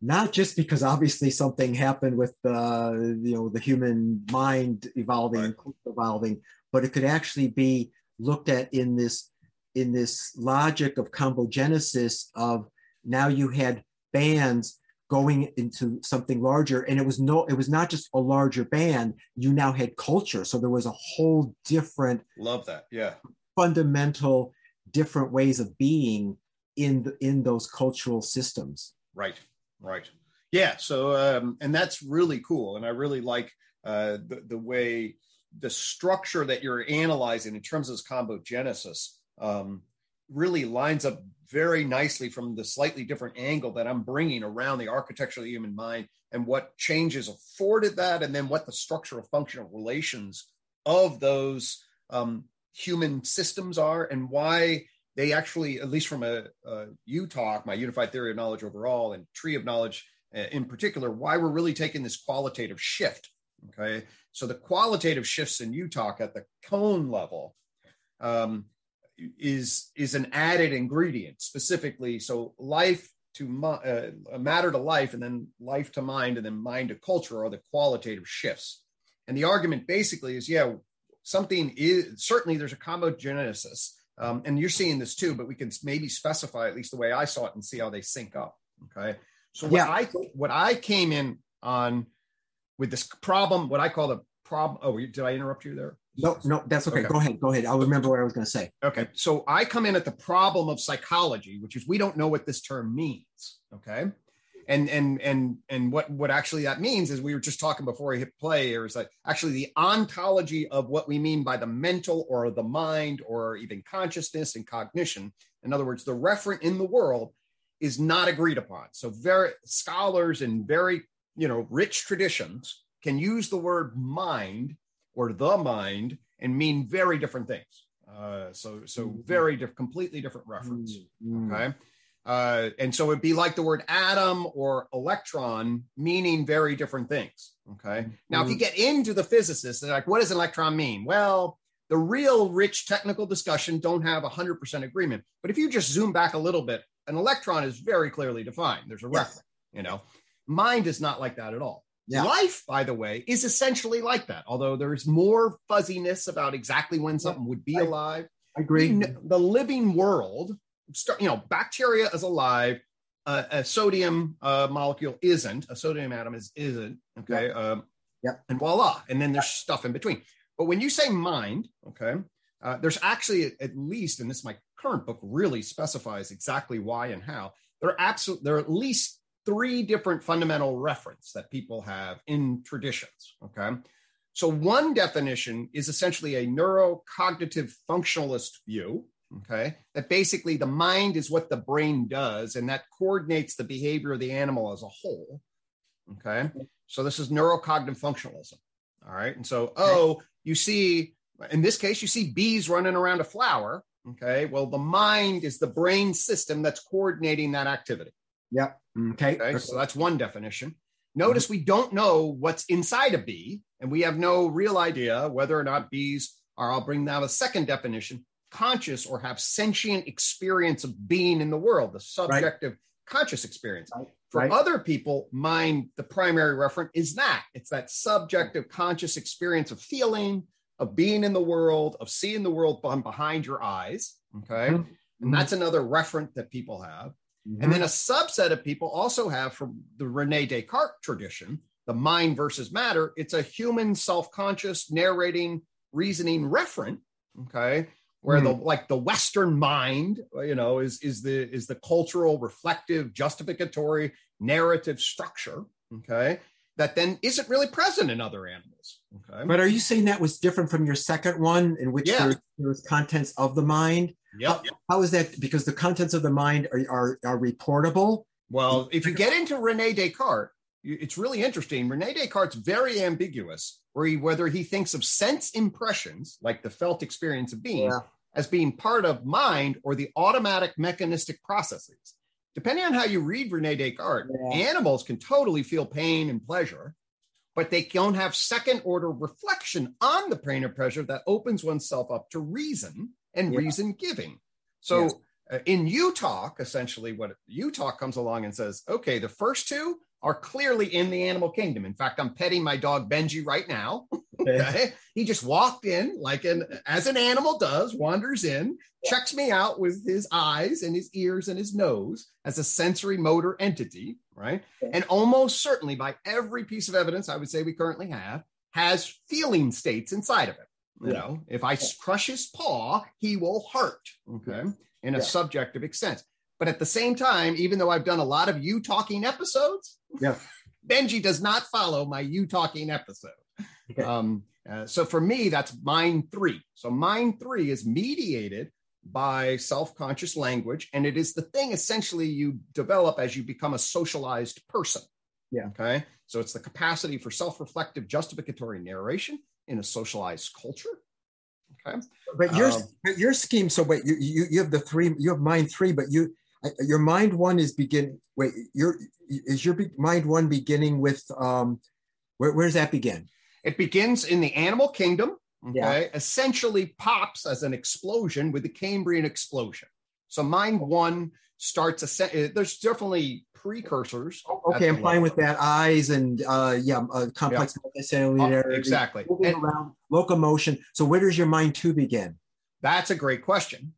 not just because obviously something happened with uh, you know the human mind evolving, right. evolving, but it could actually be looked at in this in this logic of combogenesis of now you had bands going into something larger and it was no it was not just a larger band you now had culture. So there was a whole different love that. Yeah fundamental different ways of being in the, in those cultural systems. Right right. Yeah so um and that's really cool and i really like uh the, the way the structure that you're analyzing in terms of this combogenesis um really lines up very nicely from the slightly different angle that I'm bringing around the architecture of the human mind and what changes afforded that, and then what the structural functional relations of those um, human systems are, and why they actually, at least from a, a UTOK, my unified theory of knowledge overall, and tree of knowledge uh, in particular, why we're really taking this qualitative shift. Okay, so the qualitative shifts in UTOK at the cone level. Um, is is an added ingredient specifically. So life to uh, matter to life, and then life to mind, and then mind to culture are the qualitative shifts. And the argument basically is, yeah, something is certainly there's a combogenesis, um, and you're seeing this too, but we can maybe specify at least the way I saw it and see how they sync up. Okay, so what yeah. I what I came in on with this problem, what I call the problem. Oh, did I interrupt you there? No, no, that's okay. Okay. Go ahead. Go ahead. I'll remember what I was going to say. Okay. So I come in at the problem of psychology, which is we don't know what this term means. Okay. And and and and what what actually that means is we were just talking before we hit play, or is that actually the ontology of what we mean by the mental or the mind or even consciousness and cognition. In other words, the referent in the world is not agreed upon. So very scholars in very you know rich traditions can use the word mind or the mind and mean very different things. Uh, so so Mhm. very diff- completely different reference. Mm, Okay. Uh, and so it'd be like the word atom or electron meaning very different things. Okay. Now, if you get into the physicists, they're like, what does an electron mean? Well, the real rich technical discussion don't have 100% agreement. But if you just zoom back a little bit, an electron is very clearly defined. There's a Yes. reference, you know. Mind is not like that at all. Yeah. Life, by the way, is essentially like that, although there's more fuzziness about exactly when something would be alive I agree. the living world start you know bacteria is alive. Uh, a sodium uh, molecule isn't a sodium atom is isn't okay um, Yeah. and voila and then there's stuff in between. But when you say mind okay uh, there's actually at least and this my current book really specifies exactly why and how there are absolute there are at least three different fundamental reference that people have in traditions okay? So one definition is essentially a neurocognitive functionalist view, okay? That basically the mind is what the brain does and that coordinates the behavior of the animal as a whole. Okay? So this is neurocognitive functionalism. All right? And so oh, you see in this case you see bees running around a flower, okay? Well, the mind is the brain system that's coordinating that activity. Yep. Okay. Okay, so that's one definition. Mm-hmm. Notice we don't know what's inside a bee, and we have no real idea whether or not bees are, I'll bring now a second definition, conscious or have sentient experience of being in the world, the subjective conscious experience. Right, For right. other people, mind, the primary referent is that it's that subjective conscious experience of feeling, of being in the world, of seeing the world behind your eyes. Okay. Mhm. And that's another referent that people have. Mhm. And then a subset of people also have from the Rene Descartes tradition, the mind versus matter. It's a human self-conscious narrating reasoning referent, okay, where the hmm. like the Western mind, you know, is is the is the cultural, reflective, justificatory narrative structure, okay, that then isn't really present in other animals. Okay. But are you saying that was different from your second one, in which Yeah. there, there was contents of the mind? Yep. How is that? Because the contents of the mind are are, are reportable. Well, if you get into Rene Descartes, it's really interesting. Rene Descartes' very ambiguous, where he, whether he thinks of sense impressions, like the felt experience of being, Yeah. as being part of mind or the automatic mechanistic processes. Depending on how you read Rene Descartes, Yeah. animals can totally feel pain and pleasure, but they don't have second order reflection on the pain or pleasure that opens oneself up to reason and Yeah. reason giving. So uh, in UTOK, essentially, what UTOK comes along and says, okay, the first two are clearly in the animal kingdom. In fact, I'm petting my dog Benji right now. Okay. He just walked in like an as an animal does, wanders in, checks me out with his eyes and his ears and his nose as a sensory motor entity, right? Okay. And almost certainly by every piece of evidence I would say we currently have has feeling states inside of it. You Yeah. know, if I crush his paw, he will hurt. Okay. In a Yeah. subjective sense. But at the same time, even though I've done a lot of UTOKing episodes, Yeah. Benji does not follow my UTOKing episode. Um, uh, so for me, that's mind three. So mind three is mediated by self-conscious language, and it is the thing essentially you develop as you become a socialized person. Yeah. Okay. So it's the capacity for self-reflective justificatory narration in a socialized culture. Okay. But your Um, but your scheme. So wait, you, you you have the three. You have mind three, but you your mind one is begin. Wait, your is your mind one beginning with um, where where does that begin? It begins in the animal kingdom. Okay. Yeah. Essentially pops as an explosion with the Cambrian explosion. So mind one starts, a, there's definitely precursors. Okay, I'm fine level. with that. Eyes and uh, yeah, uh, complex multicellular. Oh, exactly. And- around, locomotion. So where does your mind two begin? That's a great question.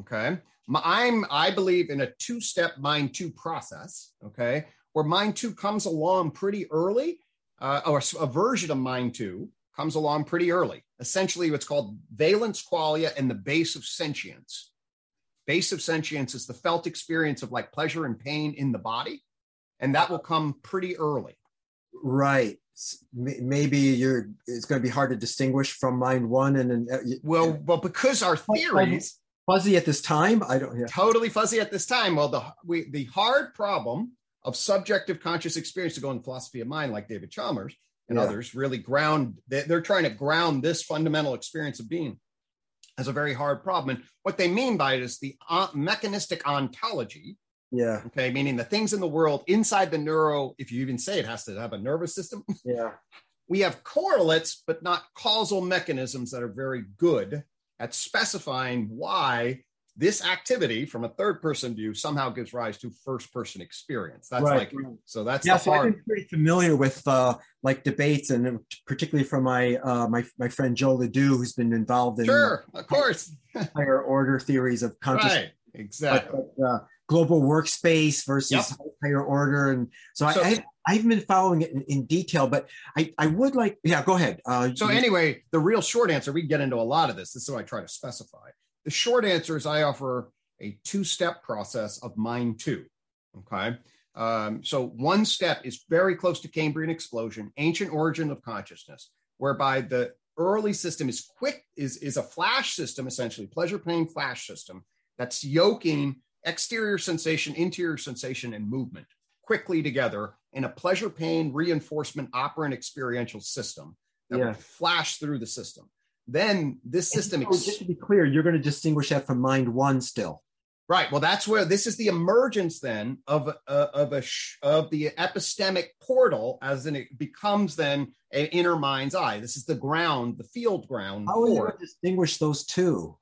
Okay. I'm, I believe in a two step mind two process. Okay. Where mind two comes along pretty early, uh, or a version of mind two comes along pretty early. Essentially, what's called valence qualia and the base of sentience. Base of sentience is the felt experience of like pleasure and pain in the body, and that will come pretty early. Right. Maybe you're. It's going to be hard to distinguish from mind one and then. Uh, well, well, because our theories fuzzy at this time. I don't. Yeah. Totally fuzzy at this time. Well, the we the hard problem of subjective conscious experience to go in philosophy of mind, like David Chalmers and yeah. others, really ground. They're trying to ground this fundamental experience of being as a very hard problem. And what they mean by it is the uh, mechanistic ontology. Yeah. Okay. Meaning the things in the world inside the neuro, if you even say it has to have a nervous system. Yeah. we have correlates, but not causal mechanisms that are very good at specifying why this activity from a third person view somehow gives rise to first person experience. That's right. like so that's yeah so i've been pretty familiar with uh like debates and particularly from my uh my, my friend Joe LeDoux who's been involved in sure of course. higher order theories of consciousness right exactly. But, uh, global workspace versus yep. higher order and so, so I, I haven't been following it in, in, detail, but I, I would like, yeah, go ahead. Uh, so, anyway, the real short answer, we get into a lot of this. This is what I try to specify. The short answer is I offer a two step process of mind two. Okay. Um, so, one step is very close to Cambrian explosion, ancient origin of consciousness, whereby the early system is quick, is, is a flash system, essentially, pleasure pain flash system that's yoking exterior sensation, interior sensation, and movement quickly together in a pleasure pain reinforcement operant experiential system that yeah. would flash through the system. Then this system. Ex- just to be clear, you're going to distinguish that from mind one still. Right. Well, that's where this is the emergence then of uh, of a sh- of the epistemic portal, as in it becomes then an inner mind's eye. This is the ground, the field ground. How will you distinguish those two?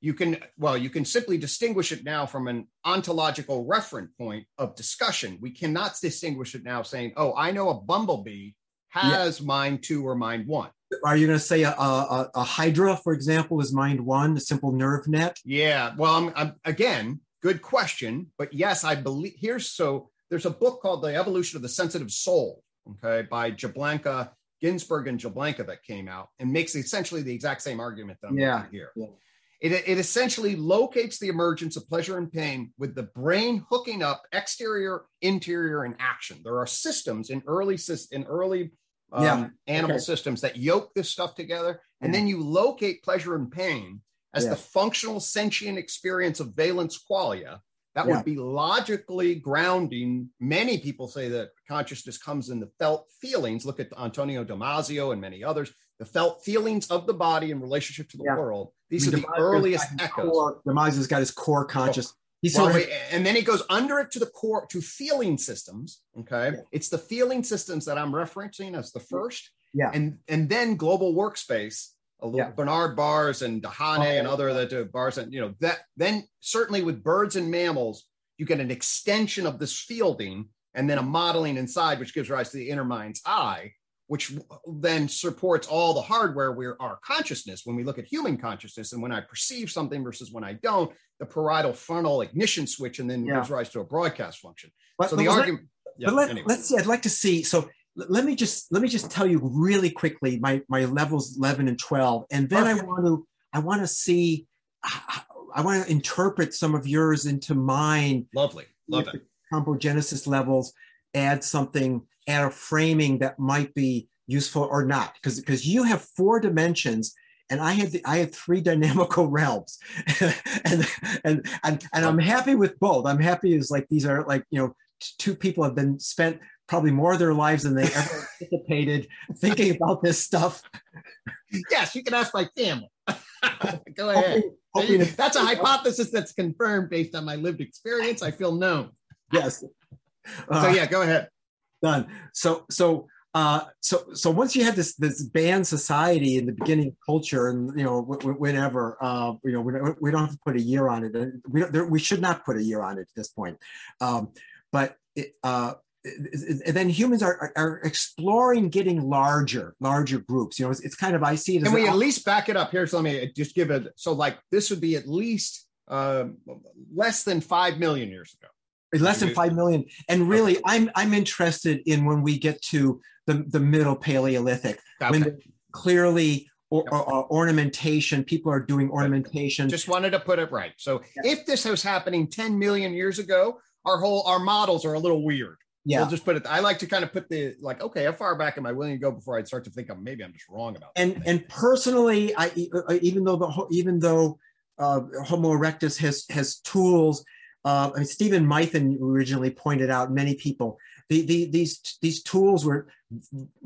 You can well you can simply distinguish it now from an ontological referent point of discussion we cannot distinguish it now saying oh i know a bumblebee has yeah. mind two or mind one are you going to say a, a, a, hydra for example is mind one a simple nerve net yeah well I'm, I'm, again good question but yes i believe here's so there's a book called the evolution of the sensitive soul okay by Jablonka Ginsburg and Jablonka that came out and makes essentially the exact same argument that i'm yeah. here yeah. It, it essentially locates the emergence of pleasure and pain with the brain hooking up exterior, interior, and action. There are systems in early in early um, yeah. animal okay. systems that yoke this stuff together, and then you locate pleasure and pain as yeah. the functional sentient experience of valence qualia. That yeah. would be logically grounding. Many people say that consciousness comes in the felt feelings. Look at Antonio Damasio and many others the felt feelings of the body in relationship to the yeah. world. These I mean, are the earliest echoes. Core, has got his core conscious. Oh, He's well, wait, and then he goes under it to the core to feeling systems. Okay, yeah. it's the feeling systems that I'm referencing as the first. Yeah, and and then global workspace. a Yeah. Bernard Baars and Dehaene oh, and other that do Baars and you know that then certainly with birds and mammals you get an extension of this fielding and then a modeling inside which gives rise to the inner mind's eye which then supports all the hardware where our consciousness when we look at human consciousness and when i perceive something versus when i don't the parietal frontal ignition switch and then yeah. gives rise to a broadcast function but, so the argument yeah, but let, anyway. let's see i'd like to see so let me just let me just tell you really quickly my my levels 11 and 12 and then Perfect. i want to i want to see i want to interpret some of yours into mine lovely love it combogenesis levels add something add a framing that might be useful or not because because you have four dimensions and I had the, I had three dynamical realms, and, and and and I'm happy with both. I'm happy is like these are like you know two people have been spent probably more of their lives than they ever anticipated thinking about this stuff. Yes, you can ask my family. Go ahead. That's a hypothesis that's confirmed based on my lived experience. I feel known. Yes. Uh, so yeah, go ahead done. So so uh, so so once you had this this band society in the beginning of culture, and you know whenever uh, you know we don't, we don't have to put a year on it. We don't, there, we should not put a year on it at this point. Um, but it, uh, and then humans are, are exploring getting larger, larger groups. You know, it's, it's kind of I see it. Can we at least back it up here? So let me just give it. So like this would be at least uh, less than five million years ago less than five million. And really, I'm I'm interested in when we get to the, the middle Paleolithic, okay. when clearly or, or, or ornamentation. People are doing ornamentation. Just wanted to put it right. So if this was happening 10 million years ago, our whole our models are a little weird. yeah. We'll just put it. I like to kind of put the like, okay, how far back am I willing to go before I'd start to think I'm maybe I'm just wrong about and and personally, I uh, even though the even though uh, Homo erectus has has tools, uh, I mean, Steven Mithen originally pointed out many people the, the these these tools were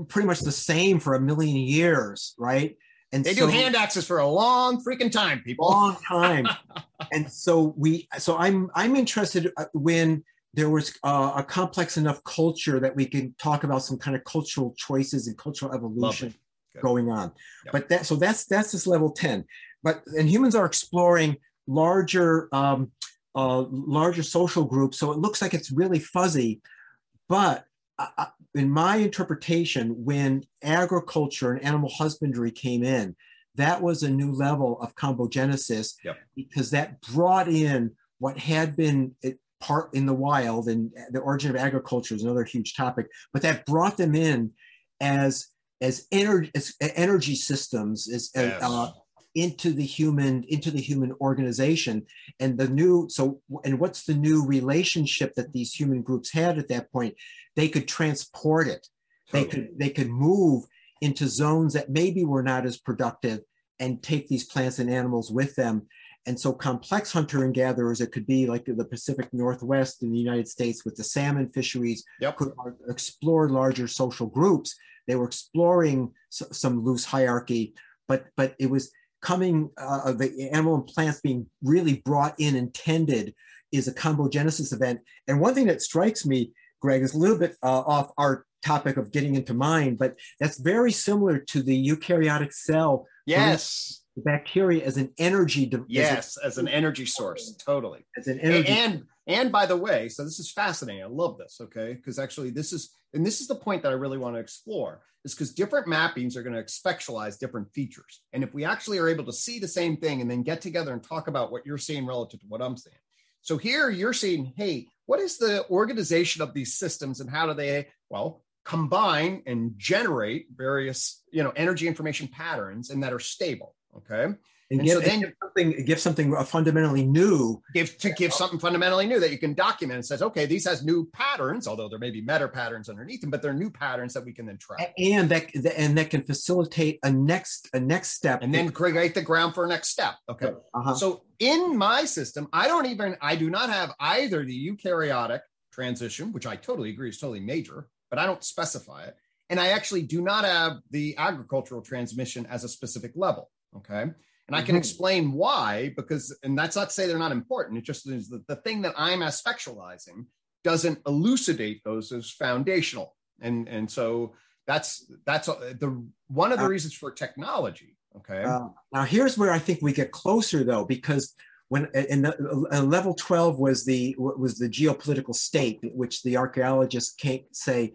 pretty much the same for a million years, right? And they so, do hand axes for a long freaking time, people. long time, and so we so I'm I'm interested uh, when there was uh, a complex enough culture that we can talk about some kind of cultural choices and cultural evolution going on. Yep. But that so that's that's this level ten. But and humans are exploring larger um, uh, larger social groups, so it looks like it's really fuzzy. But uh, uh, in my interpretation, when agriculture and animal husbandry came in, that was a new level of combogenesis Yep. because that brought in what had been part in the wild and the origin of agriculture is another huge topic but that brought them in as as energy as energy systems as Yes. uh, into the human into the human organization. And the new so and what's the new relationship that these human groups had at that point? They could transport it. They could they could move into zones that maybe were not as productive and take these plants and animals with them. And so complex hunter and gatherers it could be like the pacific northwest in the united states with the salmon fisheries Yep. could explore larger social groups. They were exploring some loose hierarchy but but it was coming uh, the animal and plants being really brought in and tended is a combogenesis event. And one thing that strikes me Gregg is a little bit uh, off our topic of getting into mind but that's very similar to the eukaryotic cell yes, the bacteria as an energy de- as, yes, as an energy source, totally. as an energy and and by the way, so this is fascinating. I love this. Okay, because actually this is and this is the point that I really want to explore is because different mappings are going to spectralize different features, and if we actually are able to see the same thing and then get together and talk about what you're seeing relative to what I'm seeing. So here you're seeing, hey, what is the organization of these systems and how do they well combine and generate various you know energy information patterns and that are stable. Okay, and, and give, so and then- give something give something fundamentally new give to give something fundamentally new that you can document and says, okay, these has new patterns, although there may be meta patterns underneath them, but they're new patterns that we can then track. and that and that can facilitate a next a next step And then create the ground for a next step. Okay. uh-huh. So in my system, I don't even, I do not have either the eukaryotic transition, which I totally agree is totally major, but I don't specify it. And I actually do not have the agricultural transmission as a specific level. Okay. And I can Mhm. explain why, because, and that's not to say they're not important. It just is the, the thing that I'm as spectralizing doesn't elucidate those as foundational. And, and so that's, that's uh, the, one of the reasons for technology. Okay. Uh, now here's where I think we get closer though, because when in the, uh, level 12 was the was the geopolitical state, which the archaeologists can't say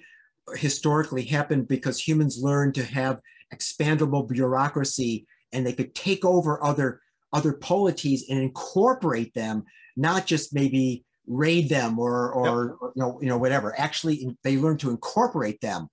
historically happened because humans learned to have expandable bureaucracy and they could take over other other polities and incorporate them, not just maybe raid them or or you know you know whatever. Actually, they learned to incorporate them.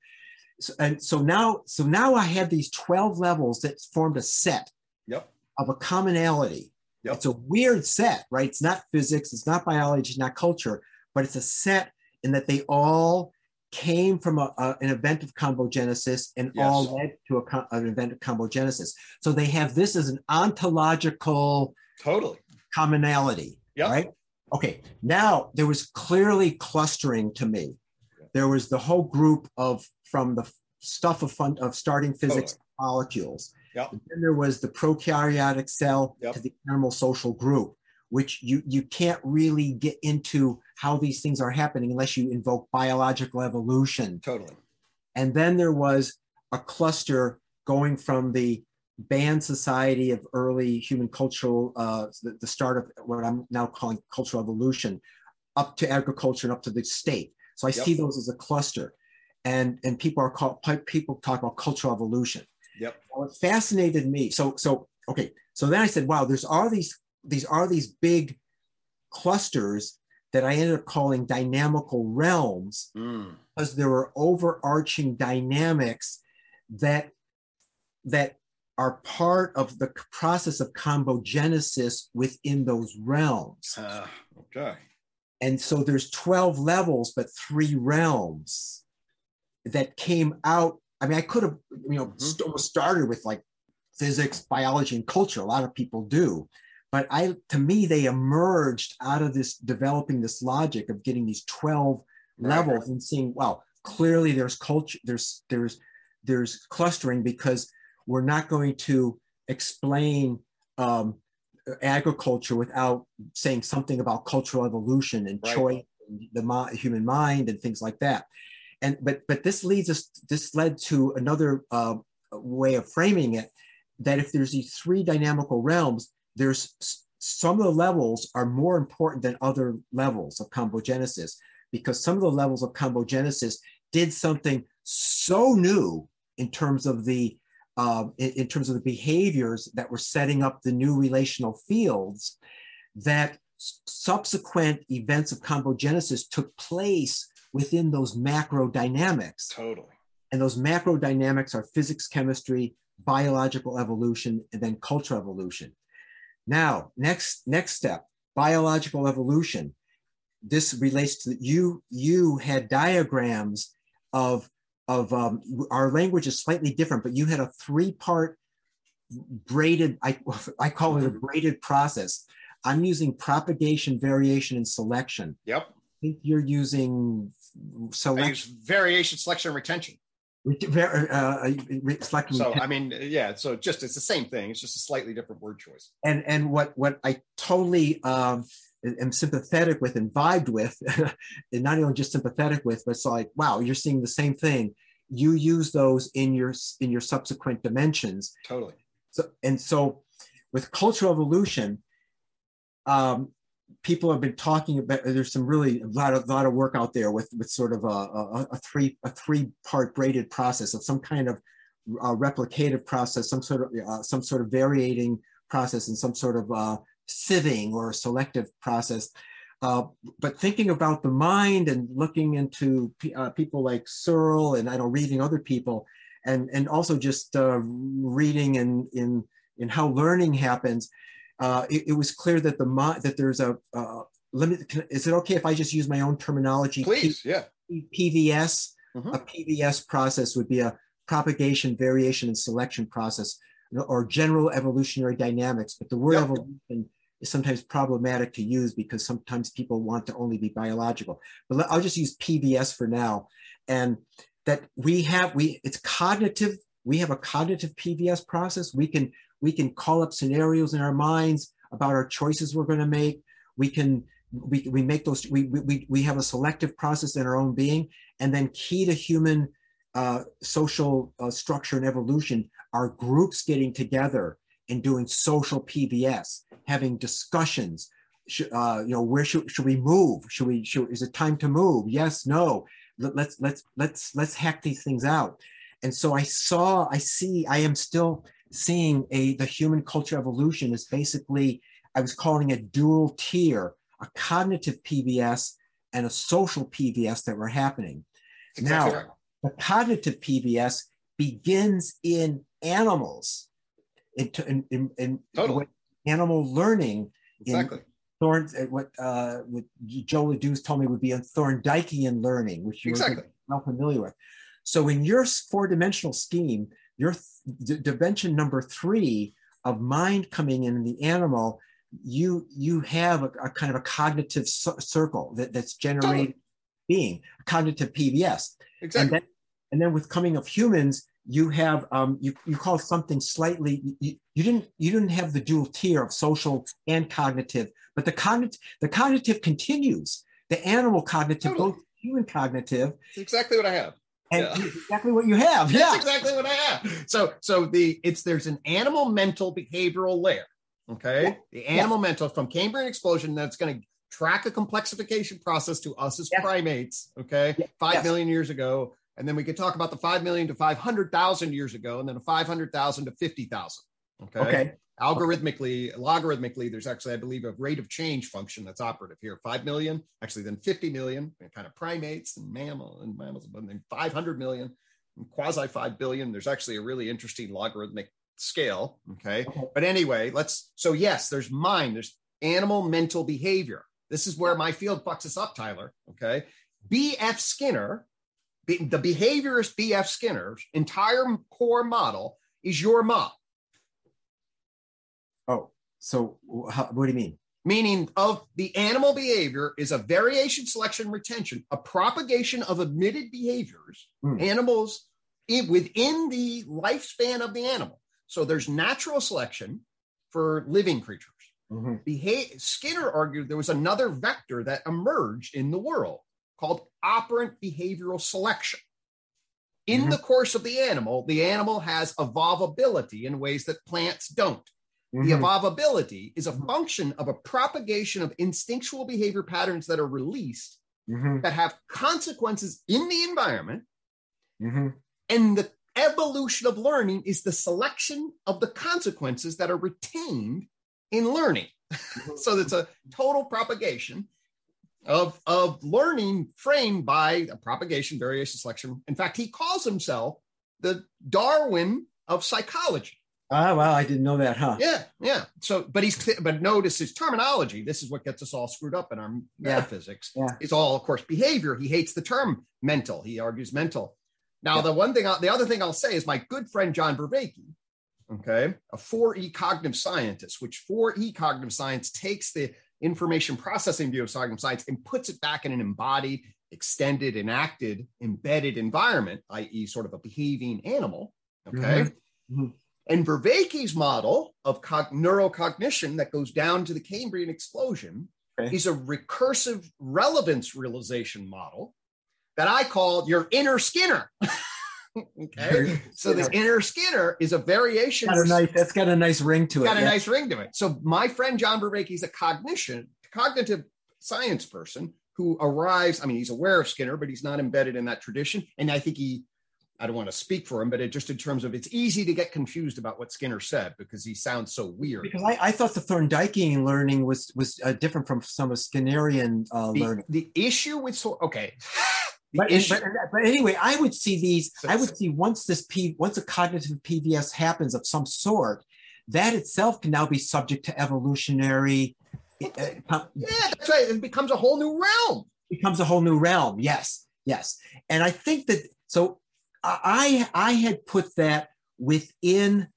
So, and so now so now I have these 12 levels that formed a set yep. of a commonality. Yep. It's a weird set, right? It's not physics, it's not biology, it's not culture, but it's a set in that they all came from a, a- an event of combogenesis and Yes. all led to a, an event of combogenesis. So they have this as an ontological Totally. commonality, Yep. right? Okay, now there was clearly clustering to me. There was the whole group of from the stuff of fun of starting physics molecules. Yep. And then there was the prokaryotic cell Yep. to the animal social group, which you you can't really get into how these things are happening unless you invoke biological evolution. Totally. And then there was a cluster going from the band society of early human cultural, uh, the, the start of what I'm now calling cultural evolution, up to agriculture and up to the state. So I Yep. see those as a cluster. And, and people are called, people talk about cultural evolution. Yep. What fascinated me, so, so, okay. So then I said, wow, there's all these, these are these big clusters that I ended up calling dynamical realms Mm. because there were overarching dynamics that that are part of the process of combogenesis within those realms. Uh, okay. And so there's 12 levels, but three realms that came out. I mean, I could have, you know, mm-hmm. st- started with like physics, biology, and culture. A lot of people do. But I, to me, they emerged out of this developing this logic of getting these 12 right. levels and seeing, well, clearly there's culture, there's there's there's clustering because we're not going to explain um, agriculture without saying something about cultural evolution and right. choice, and the human mind, and things like that. And but but this leads us. This led to another uh, way of framing it that if there's these three dynamical realms, there's some of the levels are more important than other levels of combogenesis because some of the levels of combogenesis did something so new in terms of the uh, in, in, terms of the behaviors that were setting up the new relational fields that subsequent events of combogenesis took place within those macro dynamics. Totally. And those macro dynamics are physics, chemistry, biological evolution, and then cultural evolution. Now, next, next step, biological evolution. This relates to you, you had diagrams of of um, our language is slightly different, but you had a three part braided, I, I call it a mm-hmm. braided process. I'm using propagation, variation, and selection. Yep. I think you're using selection. variation, selection, and retention. Uh, uh, so I mean, yeah. So just it's the same thing. It's just a slightly different word choice. And and what what I totally um, am sympathetic with and vibed with, and not only just sympathetic with, but it's like, wow, you're seeing the same thing. You use those in your in your subsequent dimensions. Totally. So and so, with cultural evolution, um, people have been talking about. There's some really a lot of lot of work out there with with sort of a, a, a three a three part braided process of some kind of uh, replicative process, some sort of uh, some sort of varying process, and some sort of uh, sieving or selective process. Uh, but thinking about the mind and looking into uh, people like Searle and I know reading other people, and and also just uh, reading in in in how learning happens, uh, it, it, was clear that the mind that there's a limit. Is it okay if I just use my own terminology? Please, P- yeah. PVS. Mm-hmm. A PVS process would be a propagation, variation, and selection process or general evolutionary dynamics. But the word yep. evolution is sometimes problematic to use because sometimes people want to only be biological. But I'll just use PVS for now. And that we have, we it's cognitive, we have a cognitive PVS process. We can we can call up scenarios in our minds about our choices we're going to make. We can we, we make those we, we we have a selective process in our own being and then key to human uh, social uh, structure and evolution are groups getting together and doing social PVS, having discussions. Uh, you know, where should, should we move? Should we? Should, is it time to move? Yes, no. Let, let's let's let's let's hack these things out. And so I saw, I see, I am still seeing a the human culture evolution is basically I was calling it dual tier, a cognitive PVS and a social PVS that were happening. Exactly now, the cognitive PVS begins in animals in, in, in, in totally. animal learning. Exactly. Thorn, uh, what, uh, what Joe LeDoux told me would be a Thorndikean learning, which you're exactly. well familiar with. So in your four-dimensional scheme, your th- dimension number three of mind coming in, the animal, you you have a, a kind of a cognitive c- circle that, that's generating being cognitive PVS. Exactly. And then, and then with coming of humans, you have um, you, you call something slightly you, you didn't you didn't have the dual tier of social and cognitive but the cognitive the cognitive continues the animal cognitive totally. both human cognitive That's exactly what i have and yeah. exactly what you have yeah That's exactly what i have so so the it's there's an animal mental behavioral layer okay yeah. the animal yeah. mental from cambrian explosion that's going to track a complexification process to us as primates okay five yes. million years ago and then we could talk about the 5 million to 500,000 years ago, and then a 500,000 to 50,000. Okay. Okay. Algorithmically, logarithmically, there's actually, I believe, a rate of change function that's operative here. 5 million, actually, then 50 million, kind of primates and mammal and mammals, but then 500 million, quasi 5 billion. There's actually a really interesting logarithmic scale. Okay. Okay. But anyway, let's, so yes, there's mind, there's animal mental behavior. This is where my field fucks us up, Tyler. Okay. B.F. Skinner, the the behaviorist B.F. Skinner's entire core model is your mom, Oh, so how, what do you mean? meaning of the animal behavior is a variation, selection, retention, a propagation of admitted behaviors, Hmm. animals in, within the lifespan of the animal. So there's natural selection for living creatures. Mhm. Beha- Skinner argued there was another vector that emerged in the world called operant behavioral selection. In Mhm. the course of the animal, the animal has evolvability in ways that plants don't. The Mhm. evolvability is a function of a propagation of instinctual behavior patterns that are released Mhm. that have consequences in the environment. Mhm. And the evolution of learning is the selection of the consequences that are retained in learning. so it's a total propagation of, of learning framed by a propagation, variation, selection. In fact, he calls himself the Darwin of psychology. Ah, well, I didn't know that, huh? Yeah, yeah. So, but he's but notice his terminology. This is what gets us all screwed up in our metaphysics. yeah. It's all, of course, behavior. He hates the term mental. He argues mental. Now, Yeah. the one thing, I- the other thing I'll say is my good friend John Vervaeke, okay, a 4E cognitive scientist, which 4E cognitive science takes the information processing view of cognitive science and puts it back in an embodied, extended, enacted, embedded environment, i.e., sort of a behaving animal. Okay. Mhm. And Vervaeke's model of cog- neurocognition that goes down to the Cambrian explosion Okay. is a recursive relevance realization model that I call your inner Skinner. okay. So this inner Skinner is a variation. Got a nice, that's got a nice ring to it. got a yeah. nice ring to it. So my friend John Vervaeke is a cognition, cognitive science person who arrives. I mean, he's aware of Skinner, but he's not embedded in that tradition. And I think he, I don't want to speak for him, but it just in terms of it's easy to get confused about what Skinner said because he sounds so weird. Because I, I thought the Thorndikean learning was was uh, different from some of Skinnerian uh, The, learning. the issue with so okay. But, issue, but, but anyway, I would see these. So- I would see once this P, once a cognitive PVS happens of some sort, that itself can now be subject to evolutionary. Uh, yeah, that's right. It becomes a whole new realm. becomes a whole new realm. Yes, yes, and I think that so. I I had put that within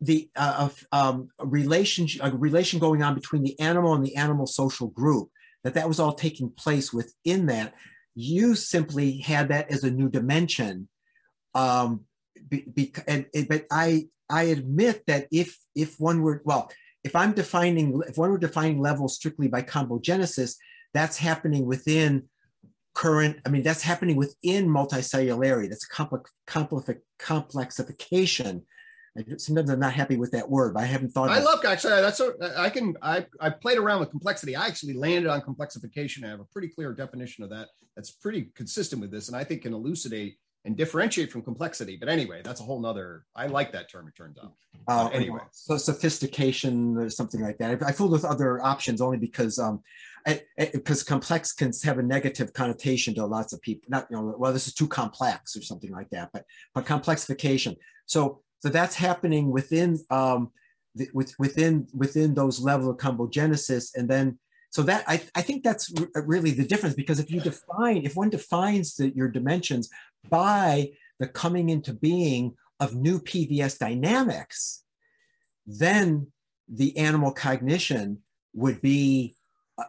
the uh, um, a relationship a relation going on between the animal and the animal social group that that was all taking place within that. You simply had that as a new dimension um be, be, and, and- but i i admit that if if one were well if i'm defining if one were defining levels strictly by combogenesis that's happening within current i mean that's happening within multicellularity that's complex complex complexification I, sometimes i'm not happy with that word but i haven't thought I love actually that's a, I can I I played around with complexity. I actually landed on complexification. I have a pretty clear definition of that. That's pretty consistent with this, and I think can elucidate and differentiate from complexity. But anyway, that's a whole nother. I like that term. It turns out. uh, anyway. so sophistication or something like that. I, I fooled with other options only because um, because complex can have a negative connotation to lots of people. Not you know, well, this is too complex or something like that. But but complexification. So so that's happening within um, the, with, within within those level of combogenesis, and then so that I, I think that's really the difference because if you define if one defines the, your dimensions by the coming into being of new PVS dynamics, then the animal cognition would be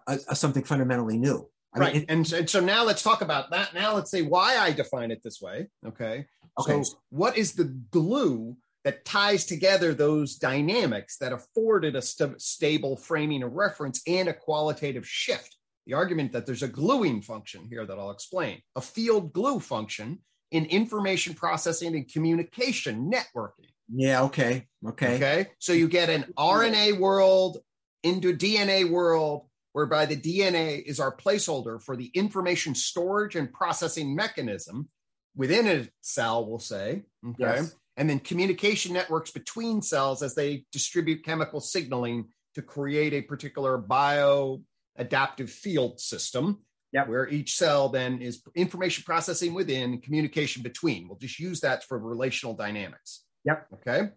a, a- something fundamentally new. I mean, right. it- and, and so now let's talk about that. Now let's say why I define it this way. Okay. Okay. So what is the glue that ties together those dynamics that afforded a st- stable framing of reference and a qualitative shift? The argument that there's a gluing function here that I'll explain, a field glue function in information processing and communication networking. yeah. Okay. Okay. Okay. So you get an RNA world into DNA world, whereby the DNA is our placeholder for the information storage and processing mechanism within a cell, we'll say. Okay. Yes. And then communication networks between cells as they distribute chemical signaling to create a particular bio adaptive field system. Yep. where each cell then is information processing within, communication between. We'll just use that for relational dynamics. Yep. Okay.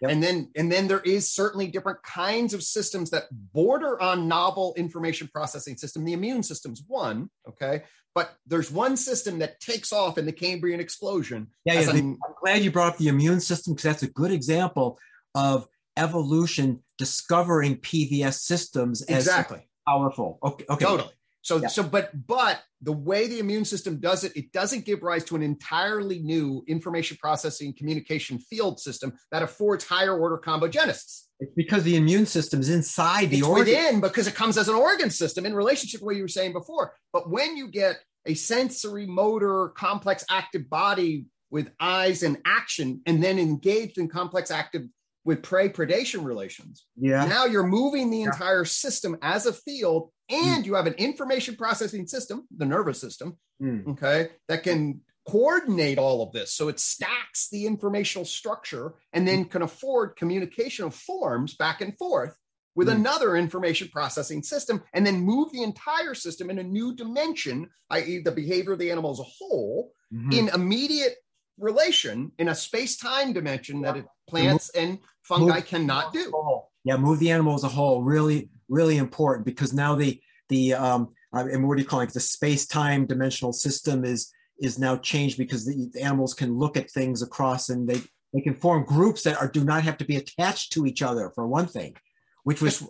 Yep. And then and then there is certainly different kinds of systems that border on novel information processing system. The immune system's one, okay, but there's one system that takes off in the Cambrian explosion. Yeah, yeah. the- I'm glad you brought up the immune system because that's a good example of evolution discovering PVS systems as exactly. powerful. Okay, okay. Totally. So, Yeah. so, but, but the way the immune system does it, it doesn't give rise to an entirely new information processing communication field system that affords higher order combogenesis. It's because the immune system is inside the It's organ. within because it comes as an organ system in relationship to what you were saying before. But when you get a sensory, motor, complex, active body with eyes and action, and then engaged in complex, active with prey predation relations, Yeah. now you're moving the Yeah. entire system as a field, and you have an information processing system, the nervous system, Mm. okay, that can coordinate all of this. So it stacks the informational structure and then can afford communication of forms back and forth with Mm. another information processing system and then move the entire system in a new dimension, i.e., the behavior of the animal as a whole, Mhm. in immediate relation in a space-time dimension that Yeah. it, plants and fungi cannot do. Yeah, move the animal as a whole. Really, really important because now the the um uh, and what do you call it? The space time dimensional system is is now changed because the, the animals can look at things across and they they can form groups that are do not have to be attached to each other for one thing, which was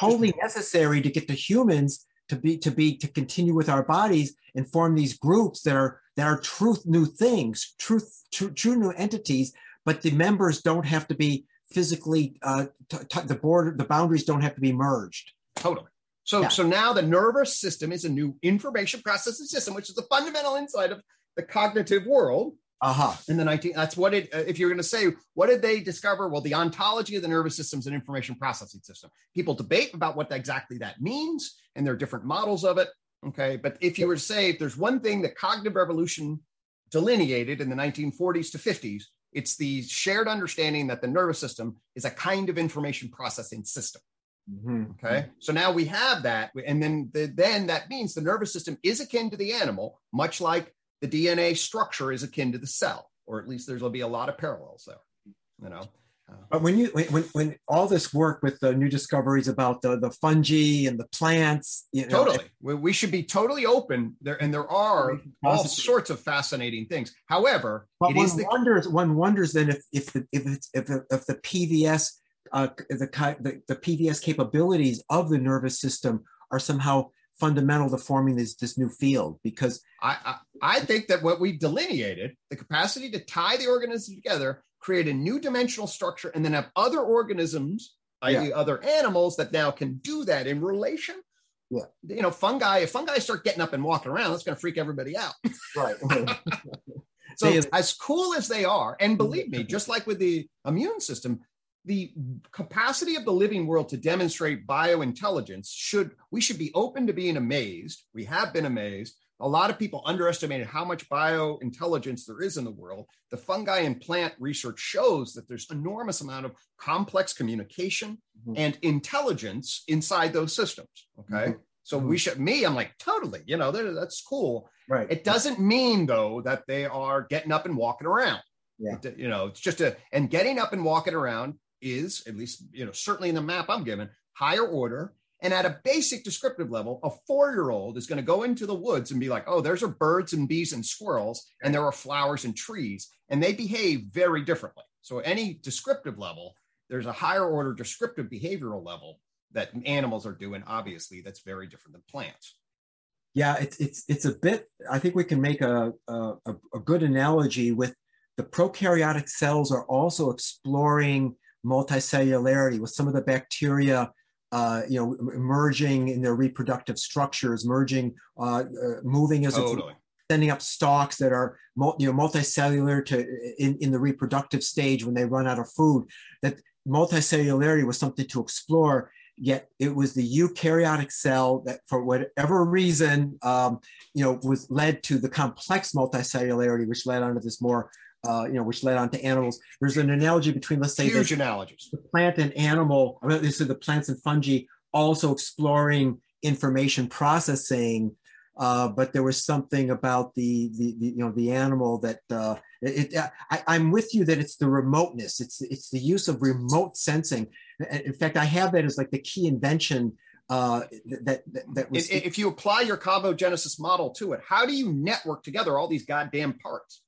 totally necessary to get the humans to be to be to continue with our bodies and form these groups that are that are truth new things, truth true, true new entities, but the members don't have to be physically uh, the border the boundaries don't have to be merged. Totally. So, Yeah. so now the nervous system is a new information processing system, which is the fundamental insight of the cognitive world Aha. in the 19. That's what it. If you're going to say, what did they discover? Well, the ontology of the nervous system is an information processing system. People debate about what exactly that means, and there are different models of it. Okay, but if you were to say, if there's one thing that cognitive revolution delineated in the 1940s to 50s, it's the shared understanding that the nervous system is a kind of information processing system. Mhm. Okay. So now we have that. And then, the, then that means the nervous system is akin to the animal, much like the DNA structure is akin to the cell, or at least there's going to be a lot of parallels there. You know, But when you when, when all this work with the new discoveries about the the fungi and the plants, you know, totally. We, we should be totally open there. And there are all sorts of fascinating things. However, But it one is the wonders. One wonders then if if the if it's if, the- if the PVS uh, the, the the PVS capabilities of the nervous system are somehow fundamental to forming this this new field because I, I, I think that what we've delineated, the capacity to tie the organisms together, create a new dimensional structure, and then have other organisms, i.e., other animals, that now can do that in relation. Yeah. You know, fungi, if fungi start getting up and walking around, that's going to freak everybody out. right So, as cool as they are, and believe me, mm-hmm. just like with the immune system, the capacity of the living world to demonstrate biointelligence should we should be open to being amazed. We have been amazed. A lot of people underestimated how much biointelligence there is in the world. The fungi and plant research shows that there's enormous amount of complex communication Mhm. and intelligence inside those systems. Okay. Mhm. So we should, me, I'm like, totally, you know, that's cool. right It doesn't mean though that they are getting up and walking around. Yeah. You know, it's just a and getting up and walking around is at least you know certainly in the map I'm given higher order. And at a basic descriptive level, a four-year-old is going to go into the woods and be like, "Oh, there's are birds and bees and squirrels, and there are flowers and trees, and they behave very differently." So, any descriptive level, there's a higher order descriptive behavioral level that animals are doing. Obviously, that's very different than plants. Yeah, it's it's it's a bit. I think we can make a a, a good analogy with the prokaryotic cells are also exploring multicellularity with some of the bacteria, uh, you know, emerging in their reproductive structures, merging, uh, uh, moving as Totally. sending up stalks that are you know multicellular to in, in the reproductive stage when they run out of food. That multicellularity was something to explore. Yet it was the eukaryotic cell that, for whatever reason, um, you know, was led to the complex multicellularity, which led on to this more, uh, you know, which led on to animals. There's an analogy between, let's say, Huge the, analogies. the plant and animal. I mean, this is the plants and fungi also exploring information processing uh, but there was something about the, the, the you know the animal that uh, it, it I, am with you that it's the remoteness it's it's the use of remote sensing in fact i have that as like the key invention uh, that, that, that was if, if you apply your combogenesis model to it how do you network together all these goddamn parts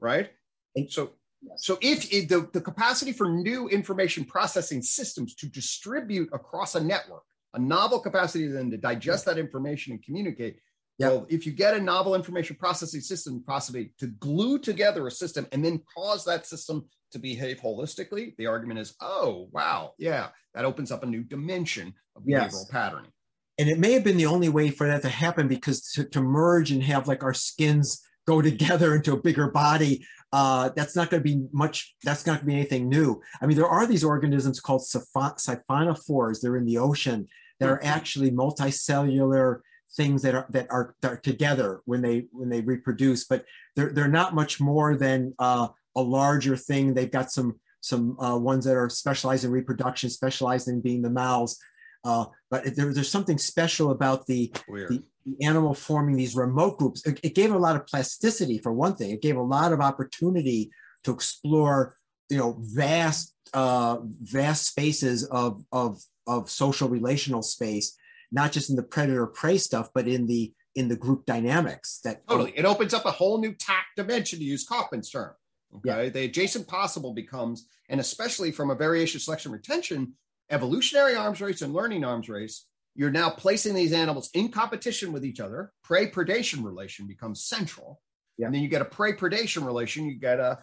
right and so yes. so if it, the, the capacity for new information processing systems to distribute across a network a novel capacity then to digest that information and communicate. Yep. Well, if you get a novel information processing system, possibly to glue together a system and then cause that system to behave holistically, the argument is, oh, wow, yeah, that opens up a new dimension of behavioral yes. patterning. And it may have been the only way for that to happen because to, to merge and have like our skins go together into a bigger body uh, that's not going to be much that's not going to be anything new. I mean there are these organisms called siphonophores. They're in the ocean. That are actually multicellular things that are that are, that are together when they when they reproduce but they're, they're not much more than uh, a larger thing. They've got some some uh, ones that are specialized in reproduction specialized in being the mouths uh, but there, there's something special about the, the, the, animal forming these remote groups. It, it, gave a lot of plasticity for one thing. It gave a lot of opportunity to explore, you know, vast, uh, vast spaces of, of, of social relational space, not just in the predator prey stuff, but in the in the group dynamics. That totally, it opens up a whole new tact dimension to use Kauffman's term. Okay, yeah. the adjacent possible becomes, and especially from a variation selection retention evolutionary arms race and learning arms race, you're now placing these animals in competition with each other. Prey predation relation becomes central. Yeah. And then you get a prey predation relation, you get a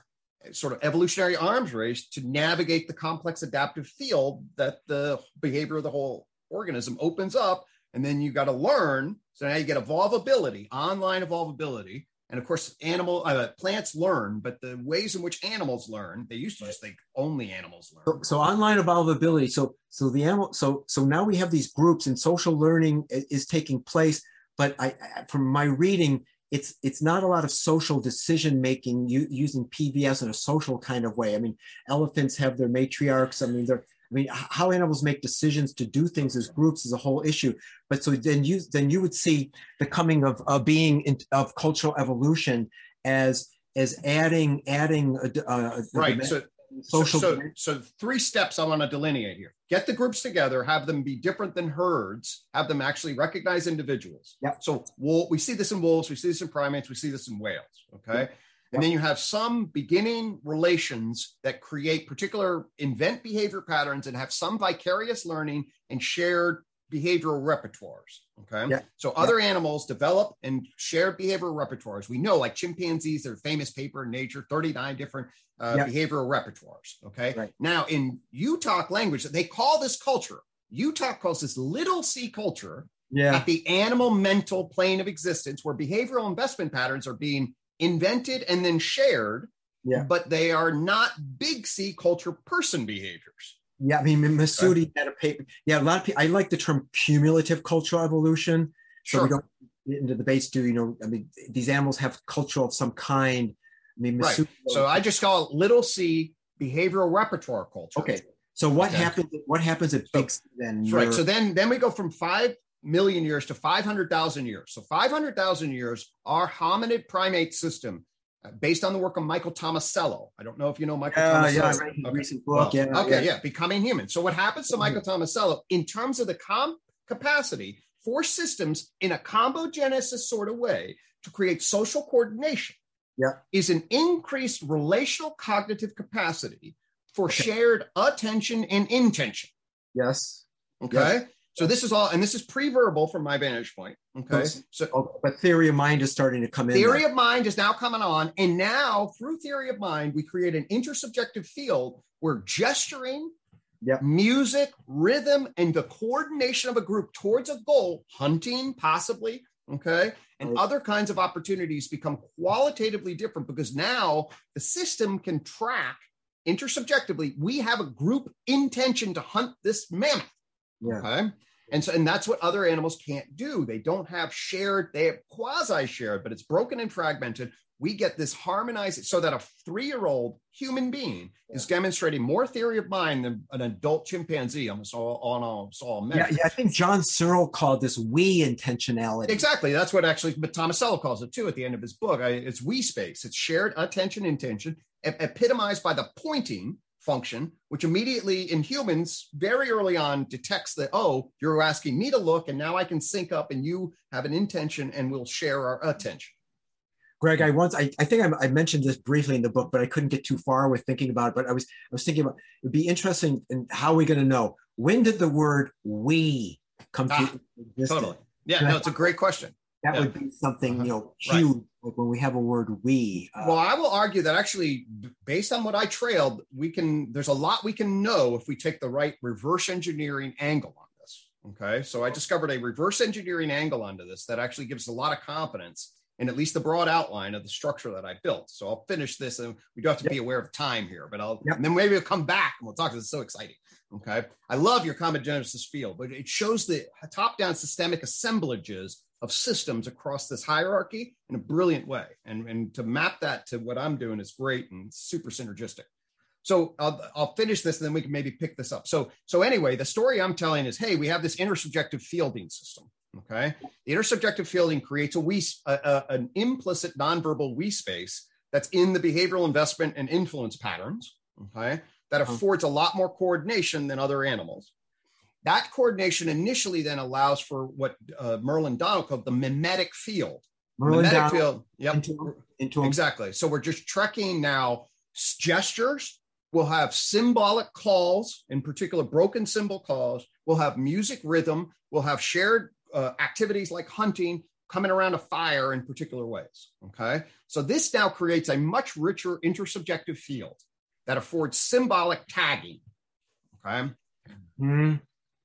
sort of evolutionary arms race to navigate the complex adaptive field that the behavior of the whole organism opens up. And then you got to learn. So now you get evolvability, online evolvability, and of course, animal uh, plants learn, but the ways in which animals learn, they used to just think only animals learn. So, so online evolvability. So so the animal. So so now we have these groups, and social learning is, taking place. But I, from my reading, it's it's not a lot of social decision making using PVS in a social kind of way. I mean, elephants have their matriarchs. I mean, they're I mean, how animals make decisions to do things as groups is a whole issue. But so then you then you would see the coming of a being in, of cultural evolution as as adding adding a, uh, a, right. So social. So, so, so three steps I want to delineate here. Get the groups together, have them be different than herds, have them actually recognize individuals. Yeah. So we'll, we see this in wolves, we see this in primates, we see this in whales. Okay. Yep. And then you have some beginning relations that create particular invent behavior patterns and have some vicarious learning and shared behavioral repertoires. Okay. Yeah. So other yeah. animals develop and share behavioral repertoires. We know, like chimpanzees, their famous paper in Nature, 39 different uh, yeah. behavioral repertoires. Okay. Right. Now, in UTOK language, they call this culture, UTOK calls this little c culture yeah. at the animal mental plane of existence, where behavioral investment patterns are being invented and then shared, yeah. but they are not big C culture person behaviors. Yeah, I mean, Mesoudi had a paper. Yeah, a lot of people. I like the term cumulative cultural evolution. So sure. we don't get into the debates. Do you know? I mean, these animals have culture of some kind. I mean, Mesoudi, right. So I just call it little c behavioral repertoire culture. Okay. So what okay. happens? What happens at so, big C then? Right. So then, then we go from five million years to 500,000 years. So 500,000 years, our hominid primate system, uh, based on the work of Michael Tomasello. I don't know if you know Michael uh, Tomasello. Yeah, I read his okay. recent book. Well, yeah, okay, yeah. yeah. Becoming Human. So what happens to Michael Tomasello in terms of the com- capacity for systems in a combogenesis sort of way to create social coordination yeah. is an increased relational cognitive capacity for okay. shared attention and intention. Yes. Okay. Yes. So this is all, and this is pre-verbal from my vantage point. Okay. So, oh, but theory of mind is starting to come in. Theory there. of mind is now coming on, and now through theory of mind, we create an intersubjective field where gesturing, yep. music, rhythm, and the coordination of a group towards a goal, hunting possibly, okay, and right. other kinds of opportunities become qualitatively different because now the system can track intersubjectively. We have a group intention to hunt this mammoth. Yeah. Okay. And so, and that's what other animals can't do. They don't have shared, they have quasi shared, but it's broken and fragmented. We get this harmonized so that a three year old human being is demonstrating more theory of mind than an adult chimpanzee almost all on almost all Yeah, yeah, I think John Searle called this we intentionality. Exactly. That's what actually but Tomasello calls it too at the end of his book. I, it's we space. It's shared attention intention, epitomized by the pointing function, which immediately in humans very early on detects that, oh, you're asking me to look, and now I can sync up and you have an intention and we'll share our attention. Greg, I once I, I think I, I, mentioned this briefly in the book, but I couldn't get too far with thinking about it. But I was I was thinking about it'd be interesting in how are we going to know when did the word we come ah, to existence? Totally. Yeah, no, it's a great question. That yeah. would be something uh-huh. you know huge right. Like when we have a word we. Uh, well, I will argue that actually, based on what I trailed, we can. There's a lot we can know if we take the right reverse engineering angle on this. Okay, so I discovered a reverse engineering angle onto this that actually gives a lot of confidence in at least the broad outline of the structure that I built. So I'll finish this, and we do have to yep. be aware of time here, but I'll yep. and then maybe we'll come back and we'll talk. This is so exciting. Okay, I love your combogenesis field, but it shows the top-down systemic assemblages of systems across this hierarchy in a brilliant way. And, and to map that to what I'm doing is great and super synergistic. So I'll, I'll finish this and then we can maybe pick this up. So, so anyway, the story I'm telling is, hey, we have this intersubjective fielding system. Okay. The intersubjective fielding creates a we, a, a, an implicit nonverbal we space that's in the behavioral investment and influence patterns. Okay. That uh-huh. affords a lot more coordination than other animals. That coordination initially then allows for what uh, Merlin Donald called the mimetic field. Merlin mimetic Donald field. Yep. Into, into exactly. So we're just trekking now gestures. We'll have symbolic calls, in particular, broken symbol calls. We'll have music rhythm. We'll have shared uh, activities like hunting, coming around a fire in particular ways. Okay. So this now creates a much richer intersubjective field that affords symbolic tagging. Okay. Mm-hmm.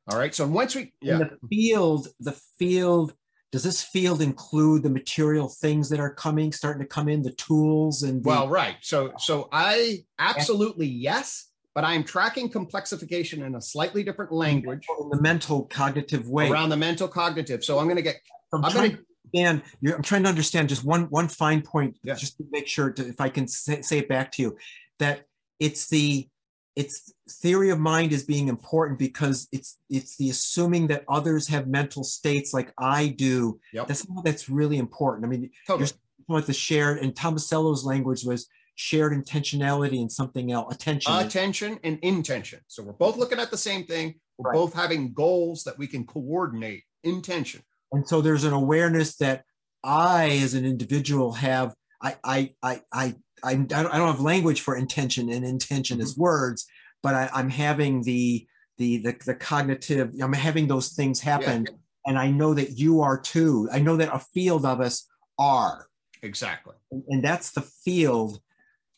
All right. So once we, yeah. In the field, the field, does this field include the material things that are coming, starting to come in, the tools and? The- well, right. So, so I absolutely yes, but I am tracking complexification in a slightly different language. In the mental cognitive way. Around the mental cognitive. So I'm going to get, I'm, I'm going to, and I'm trying to understand just one one fine point, just to make sure to, if I can say, say it back to you, that it's the it's theory of mind is being important because it's it's the assuming that others have mental states like I do. Yep. That's that's really important. I mean, totally. you're the shared and Tomasello's language was shared intentionality and something else. Attention. Attention and intention. So we're both looking at the same thing. We're right. both having goals that we can coordinate. Intention. And so there's an awareness that I, as an individual, have I I I I I, I don't have language for intention and intention mm-hmm. as words, but I, am having the, the, the the cognitive. I'm having those things happen, yeah. and I know that you are too. I know that a field of us are exactly, and, and that's the field,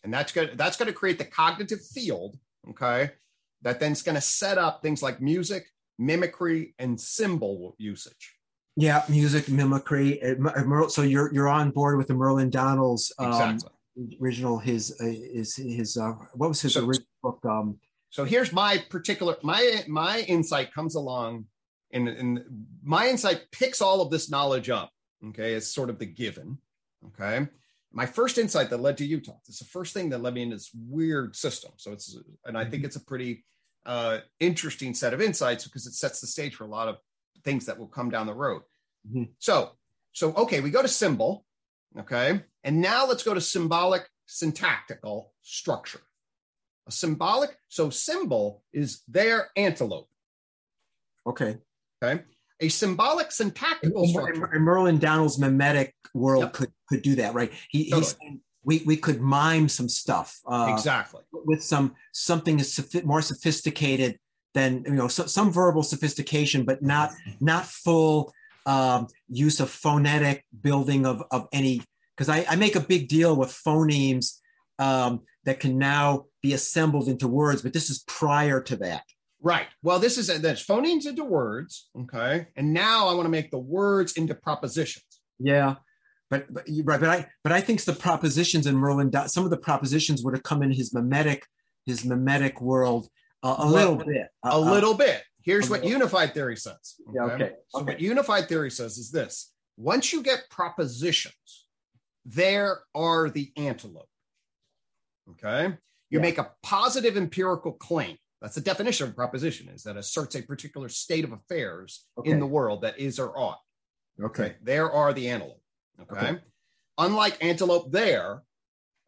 and that's good. That's going to create the cognitive field. Okay, that then's going to set up things like music, mimicry, and symbol usage. Yeah, music, mimicry. So you're you're on board with the Merlin Donalds um, exactly original his uh, is his uh, what was his so, original book um so here's my particular my my insight comes along and, and my insight picks all of this knowledge up okay it's sort of the given okay my first insight that led to UTOK it's the first thing that led me in this weird system so it's and i think mm-hmm. it's a pretty uh, interesting set of insights because it sets the stage for a lot of things that will come down the road mm-hmm. so so okay we go to symbol Okay. And now let's go to symbolic syntactical structure. A symbolic, so symbol is their antelope. Okay. Okay. A symbolic syntactical structure. And Merlin Donald's mimetic world yep. could, could do that, right? He, totally. he's saying we, we could mime some stuff. Uh, exactly. With some something is more sophisticated than you know so, some verbal sophistication, but not not full um, use of phonetic building of, of any, because I, I, make a big deal with phonemes um, that can now be assembled into words, but this is prior to that. Right. Well, this is there's phonemes into words. Okay. And now I want to make the words into propositions. Yeah. But, but right, but I but I think the propositions in Merlin, some of the propositions would have come in his mimetic, his mimetic world uh, a well, little bit. A, a little bit Here's what unified theory says. Okay? Yeah, okay. So okay. what unified theory says is this: once you get propositions, there are the antelope. Okay. You yeah. make a positive empirical claim. That's the definition of proposition is that asserts a particular state of affairs okay. in the world that is or ought. Okay. okay. There are the antelope. Okay? okay. Unlike antelope there,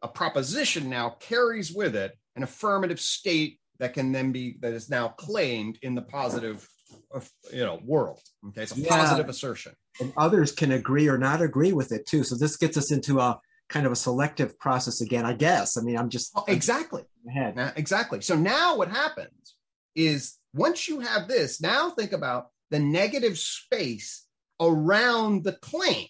a proposition now carries with it an affirmative state that can then be that is now claimed in the positive uh, you know world okay it's a yeah. positive assertion and others can agree or not agree with it too so this gets us into a kind of a selective process again i guess i mean i'm just oh, exactly now, exactly so now what happens is once you have this now think about the negative space around the claim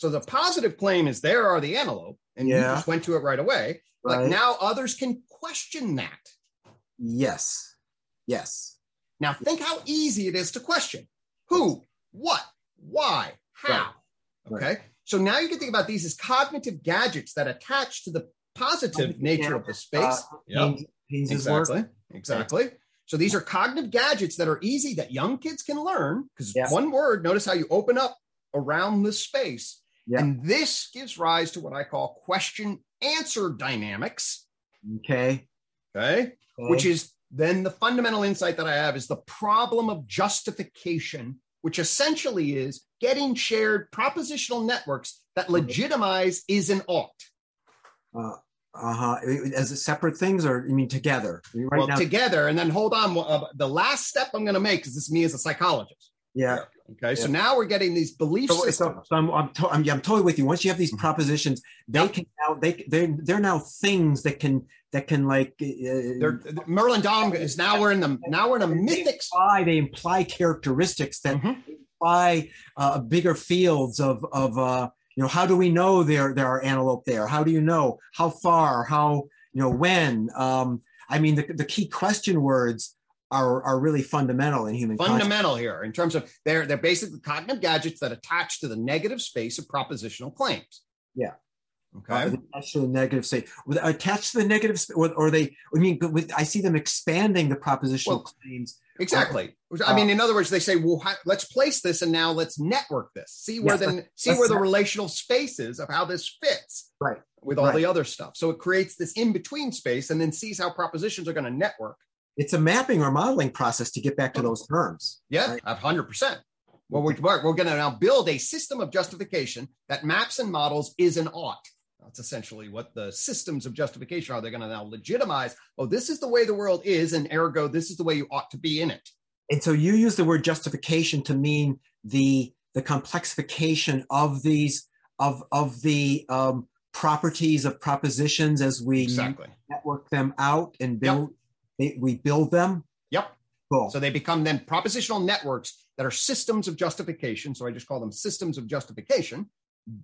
so the positive claim is there are the antelope, and yeah. you just went to it right away. Right. Like now others can question that. Yes. Yes. Now think how easy it is to question. Who, what, why, how. Right. Okay. Right. So now you can think about these as cognitive gadgets that attach to the positive nature of the space. Uh, yep. exactly. Exactly. So these are cognitive gadgets that are easy that young kids can learn because yes. one word, notice how you open up around this space yeah. And this gives rise to what I call question answer dynamics. Okay. Okay. Okay. Which is then the fundamental insight that I have is the problem of justification, which essentially is getting shared propositional networks that legitimize is an ought. Uh, uh-huh as separate things or you mean together right well now- together and then hold on uh, the last step i'm going to make is this is me as a psychologist yeah Okay, so now we're getting these belief so, systems. So, I'm, I'm, to, I'm, I'm, totally with you. Once you have these mm-hmm. propositions, they can now they they're, they're now things that can that can like. Uh, Merlin Dom is now we're in the now we're in a mythic. Imply, they imply characteristics that mm-hmm. imply uh, bigger fields of of uh, you know how do we know there there are antelope there? How do you know how far? How you know when? Um, I mean the the key question words are, are really fundamental in human fundamental here in terms of they're they're basically cognitive gadgets that attach to the negative space of propositional claims. Yeah. Okay. Uh, attached to the negative state attached to the negative or, or they i mean with, i see them expanding the propositional well, claims. exactly. Uh, i mean in other words they say well let's place this and now let's network this. See where the see where the relational space is of how this fits right. with all right. the other stuff. So it creates this in between space and then sees how propositions are going to network it's a mapping or modeling process to get back to those terms. Yeah, right? 100%. Well, we're, we're going to now build a system of justification that maps and models is an ought. That's essentially what the systems of justification are. They're going to now legitimize, oh, this is the way the world is, and ergo, this is the way you ought to be in it. And so you use the word justification to mean the the complexification of these of of the um, properties of propositions as we exactly. network them out and build they, we build them. Yep. Cool. So they become then propositional networks that are systems of justification. So I just call them systems of justification,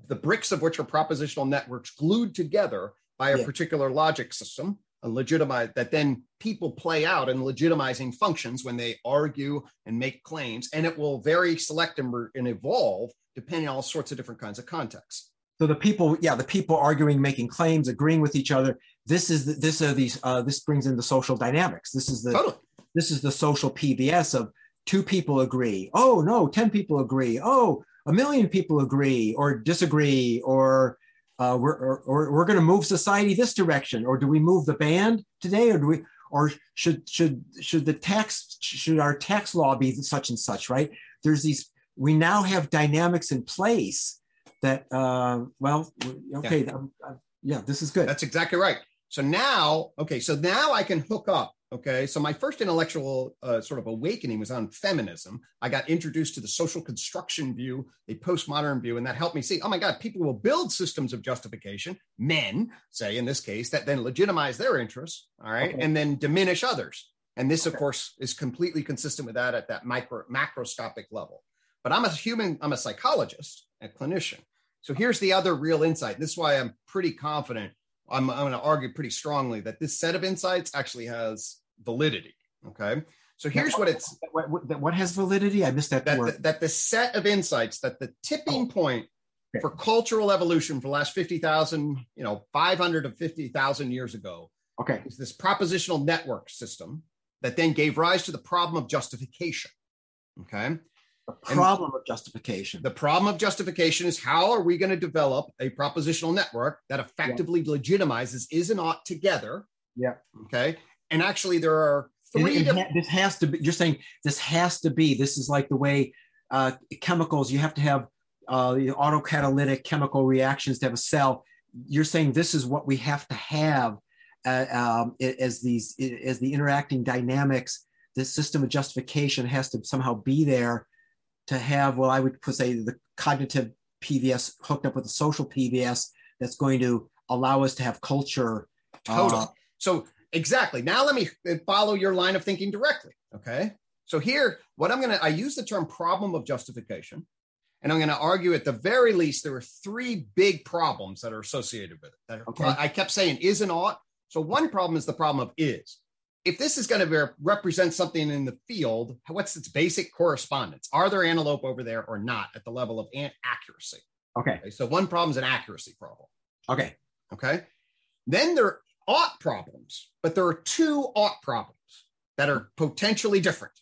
the bricks of which are propositional networks glued together by a yeah. particular logic system and legitimize that then people play out in legitimizing functions when they argue and make claims and it will vary select and, and evolve depending on all sorts of different kinds of contexts so the people yeah the people arguing making claims agreeing with each other this is the, this are these uh, this brings in the social dynamics. This is the totally. this is the social PVS of two people agree. Oh no 10 people agree. Oh a million people agree or disagree or uh, we're, or, or we're going to move society this direction. Or do we move the band today? Or do we or should should should the tax should our tax law be such and such right? There's these we now have dynamics in place that uh, well okay yeah. Uh, yeah this is good that's exactly right so now okay so now i can hook up okay so my first intellectual uh, sort of awakening was on feminism i got introduced to the social construction view a postmodern view and that helped me see oh my god people will build systems of justification men say in this case that then legitimize their interests all right okay. and then diminish others and this okay. of course is completely consistent with that at that micro macroscopic level but i'm a human i'm a psychologist a clinician so here's the other real insight. This is why I'm pretty confident. I'm, I'm going to argue pretty strongly that this set of insights actually has validity. Okay. So here's what, what it's what, what, has validity. I missed that, that word. The, that the set of insights that the tipping oh. point okay. for cultural evolution for the last 50,000, you know, 500 to 50,000 years ago. Okay. Is this propositional network system. that then gave rise to the problem of justification. Okay. The problem and of justification. The problem of justification is how are we going to develop a propositional network that effectively yeah. legitimizes is and ought together? Yeah. Okay. And actually, there are three. And, and this has to be. You're saying this has to be. This is like the way uh, chemicals. You have to have uh, the autocatalytic chemical reactions to have a cell. You're saying this is what we have to have uh, um, as these as the interacting dynamics. This system of justification has to somehow be there to have, well, I would say the cognitive PVS hooked up with the social PVS that's going to allow us to have culture. Total. Uh, so exactly. Now let me follow your line of thinking directly. Okay. So here, what I'm going to, I use the term problem of justification, and I'm going to argue at the very least there are three big problems that are associated with it. That are, okay. I kept saying is and ought. So one problem is the problem of is if this is going to represent something in the field, what's its basic correspondence? Are there antelope over there or not at the level of accuracy? Okay. okay. So one problem is an accuracy problem. Okay. Okay. Then there are ought problems, but there are two ought problems that are potentially different.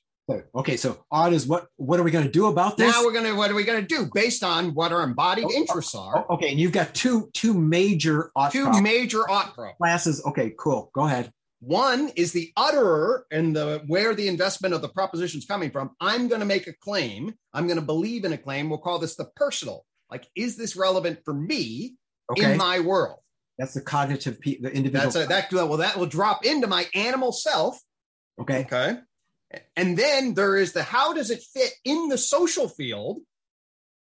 Okay, so ought is what what are we going to do about this? Now we're going to what are we going to do based on what our embodied oh, oh, interests are? Oh, okay, and you've got two two major ought two problems. major ought problems. classes. Okay, cool. Go ahead. One is the utterer and the where the investment of the proposition is coming from. I'm going to make a claim. I'm going to believe in a claim. We'll call this the personal. Like, is this relevant for me okay. in my world? That's the cognitive, the individual. That's a, that. Well, that will drop into my animal self. Okay. Okay. And then there is the how does it fit in the social field,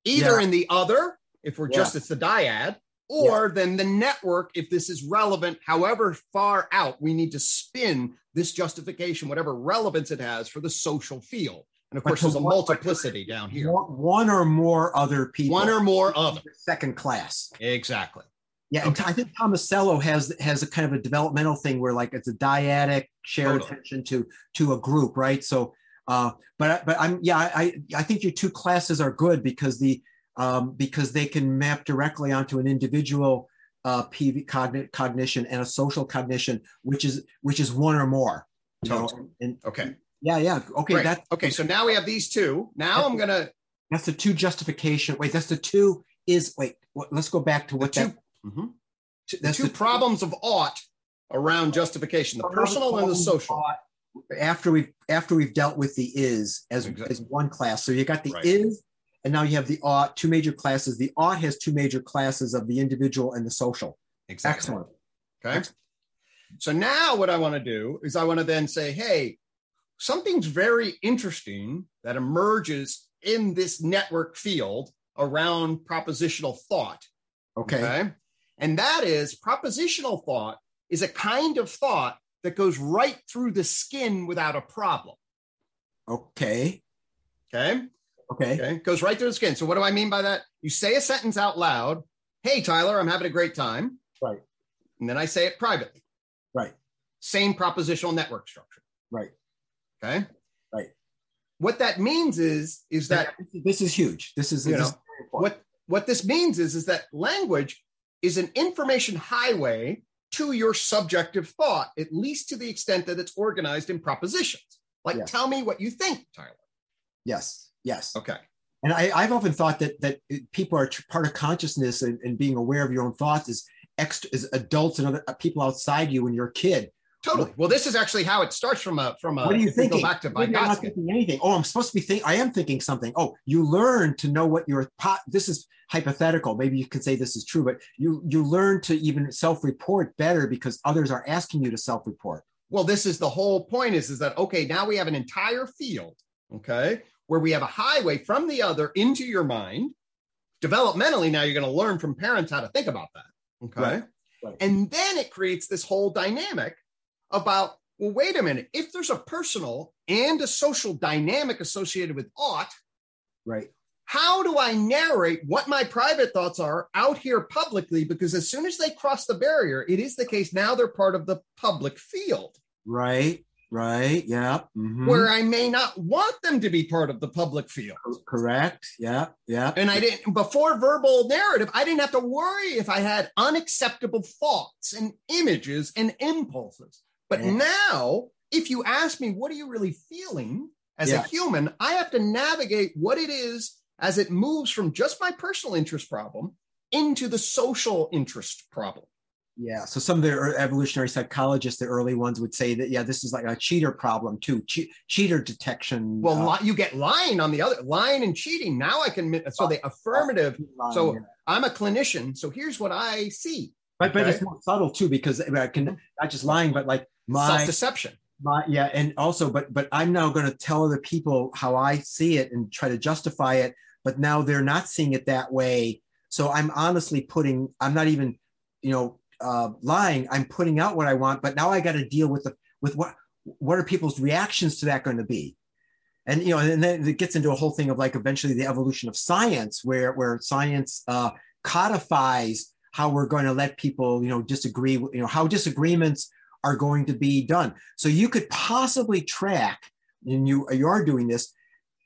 either yeah. in the other, if we're yeah. just it's the dyad, or yeah. then the network, if this is relevant, however far out, we need to spin this justification, whatever relevance it has for the social field. And of course, there's a multiplicity down here. One or more other people. One or more other. Second class. Exactly. Yeah, okay. and I think Tomasello has has a kind of a developmental thing where like it's a dyadic shared totally. attention to to a group, right? So, uh, but but I'm yeah, I I think your two classes are good because the um, because they can map directly onto an individual uh, PV cogn- cognition and a social cognition, which is which is one or more. Totally. And, okay. Yeah, yeah. Okay. That, okay. So now we have these two. Now I'm gonna. That's the two justification. Wait, that's the two is wait. let's go back to what the two, that. Mm-hmm. That's the two the problems of ought around justification: the personal and the social. After we've after we've dealt with the is as, exactly. as one class, so you got the right. is and now you have the ought, two major classes. The ought has two major classes of the individual and the social. Exactly. Excellent. Okay. Excellent. So now what I want to do is I want to then say, hey, something's very interesting that emerges in this network field around propositional thought. Okay. okay. And that is propositional thought is a kind of thought that goes right through the skin without a problem. Okay. Okay. Okay. Okay. Goes right through the skin. So what do I mean by that? You say a sentence out loud. Hey, Tyler, I'm having a great time. Right. And then I say it privately. Right. Same propositional network structure. Right. Okay. Right. What that means is is that this is huge. This is you know what what this means is is that language is an information highway to your subjective thought, at least to the extent that it's organized in propositions. Like, yes. tell me what you think, Tyler. Yes. Yes. Okay. And I, have often thought that that people are part of consciousness and, and being aware of your own thoughts is extra as adults and other uh, people outside you when you're a kid. Totally. Well, this is actually how it starts from a from a. What are you thinking? Go back to I'm not thinking anything. Oh, I'm supposed to be thinking. I am thinking something. Oh, you learn to know what your pot. This is hypothetical. Maybe you can say this is true, but you you learn to even self-report better because others are asking you to self-report. Well, this is the whole point. Is is that okay? Now we have an entire field. Okay, where we have a highway from the other into your mind. Developmentally, now you're going to learn from parents how to think about that. Okay. Right. Right. And then it creates this whole dynamic about, well, wait a minute. If there's a personal and a social dynamic associated with ought, right. How do I narrate what my private thoughts are out here publicly? Because as soon as they cross the barrier, it is the case now they're part of the public field. Right. Right. Yeah. Mm-hmm. Where I may not want them to be part of the public field. Correct. Yeah. Yeah. And I didn't, before verbal narrative, I didn't have to worry if I had unacceptable thoughts and images and impulses. But yeah. now, if you ask me, what are you really feeling as Yeah. a human? I have to navigate what it is as it moves from just my personal interest problem into the social interest problem. Yeah. So some of the evolutionary psychologists, the early ones, would say that yeah, this is like a cheater problem too, che- cheater detection. Well, uh, you get lying on the other, lying and cheating. Now I can, so the affirmative. line, So yeah. I'm a clinician. So here's what I see but but it's more subtle too because I can not just lying, but like my self deception. my yeah and also but but i'm now going to tell other people how i see it and try to justify it but now they're not seeing it that way so i'm honestly putting i'm not even you know uh, lying i'm putting out what i want but now i got to deal with the with what what are people's reactions to that going to be? And you know and then it gets into a whole thing of like eventually the evolution of science where where science uh, codifies how we're going to let people you know disagree you know how disagreements are going to be done. So you could possibly track and you you are doing this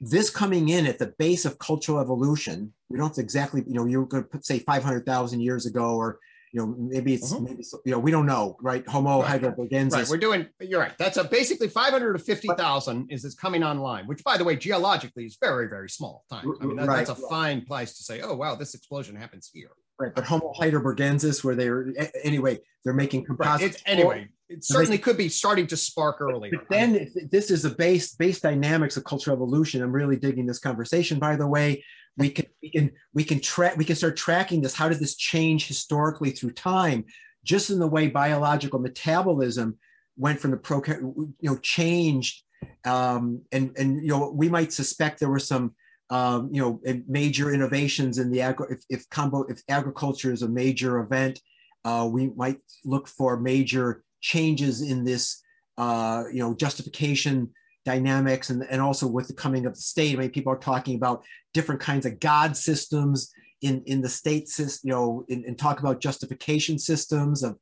this coming in at the base of cultural evolution. We don't exactly you know you're going to put say 500000 years ago or you know maybe it's Mhm. maybe you know we don't know right homo Right. heidelbergensis Right. We're doing, you're right. That's a basically 550,000 is it's coming online, which by the way, geologically is very, very small time. I mean, that- Right. that's a fine place to say, oh, wow, this explosion happens here. Right, but Homo heidelbergensis, where they're anyway, they're making Right. composites. It's, anyway, it certainly could be starting to spark earlier. But then if this is a base base dynamics of cultural evolution. I'm really digging this conversation. By the way, we can we can we can track we can start tracking this. How did this change historically through time? Just in the way biological metabolism went from the pro you know changed um, and and you know we might suspect there were some um, you know major innovations in the agri if if combo if agriculture is a major event uh, we might look for major changes in this uh, you know justification dynamics and, and also with the coming of the state i mean people are talking about different kinds of god systems in in the state system you know and, and talk about justification systems of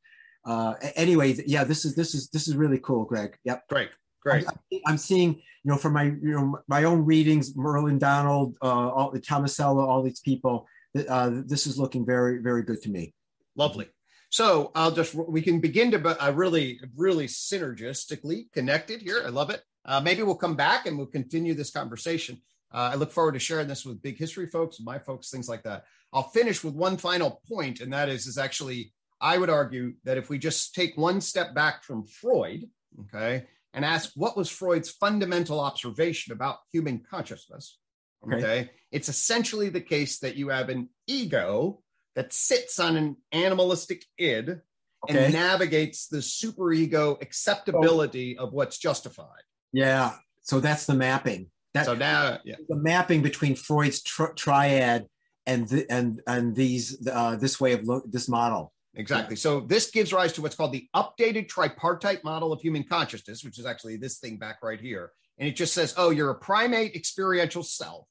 uh, anyway yeah this is this is this is really cool Gregg yep Great. Great. I'm seeing, you know, from my, you know, my own readings, Merlin Donald, uh, all the Tomasello, all these people, uh, this is looking very, very good to me. Lovely. So I'll just, we can begin to, be- uh, really, really synergistically connected here. I love it. Uh, maybe we'll come back and we'll continue this conversation. Uh, I look forward to sharing this with big history folks, my folks, things like that. I'll finish with one final point, and that is, is actually, I would argue that if we just take one step back from Freud, okay, and ask what was Freud's fundamental observation about human consciousness, Okay. okay, it's essentially the case that you have an ego that sits on an animalistic id Okay. and navigates the superego acceptability of what's justified. Yeah. So that's the mapping. That, So now, yeah, the mapping between Freud's tri- triad and the, and and these uh, this way of look this model. exactly. So this gives rise to what's called the updated tripartite model of human consciousness, which is actually this thing back right here. And it just says, oh, you're a primate experiential self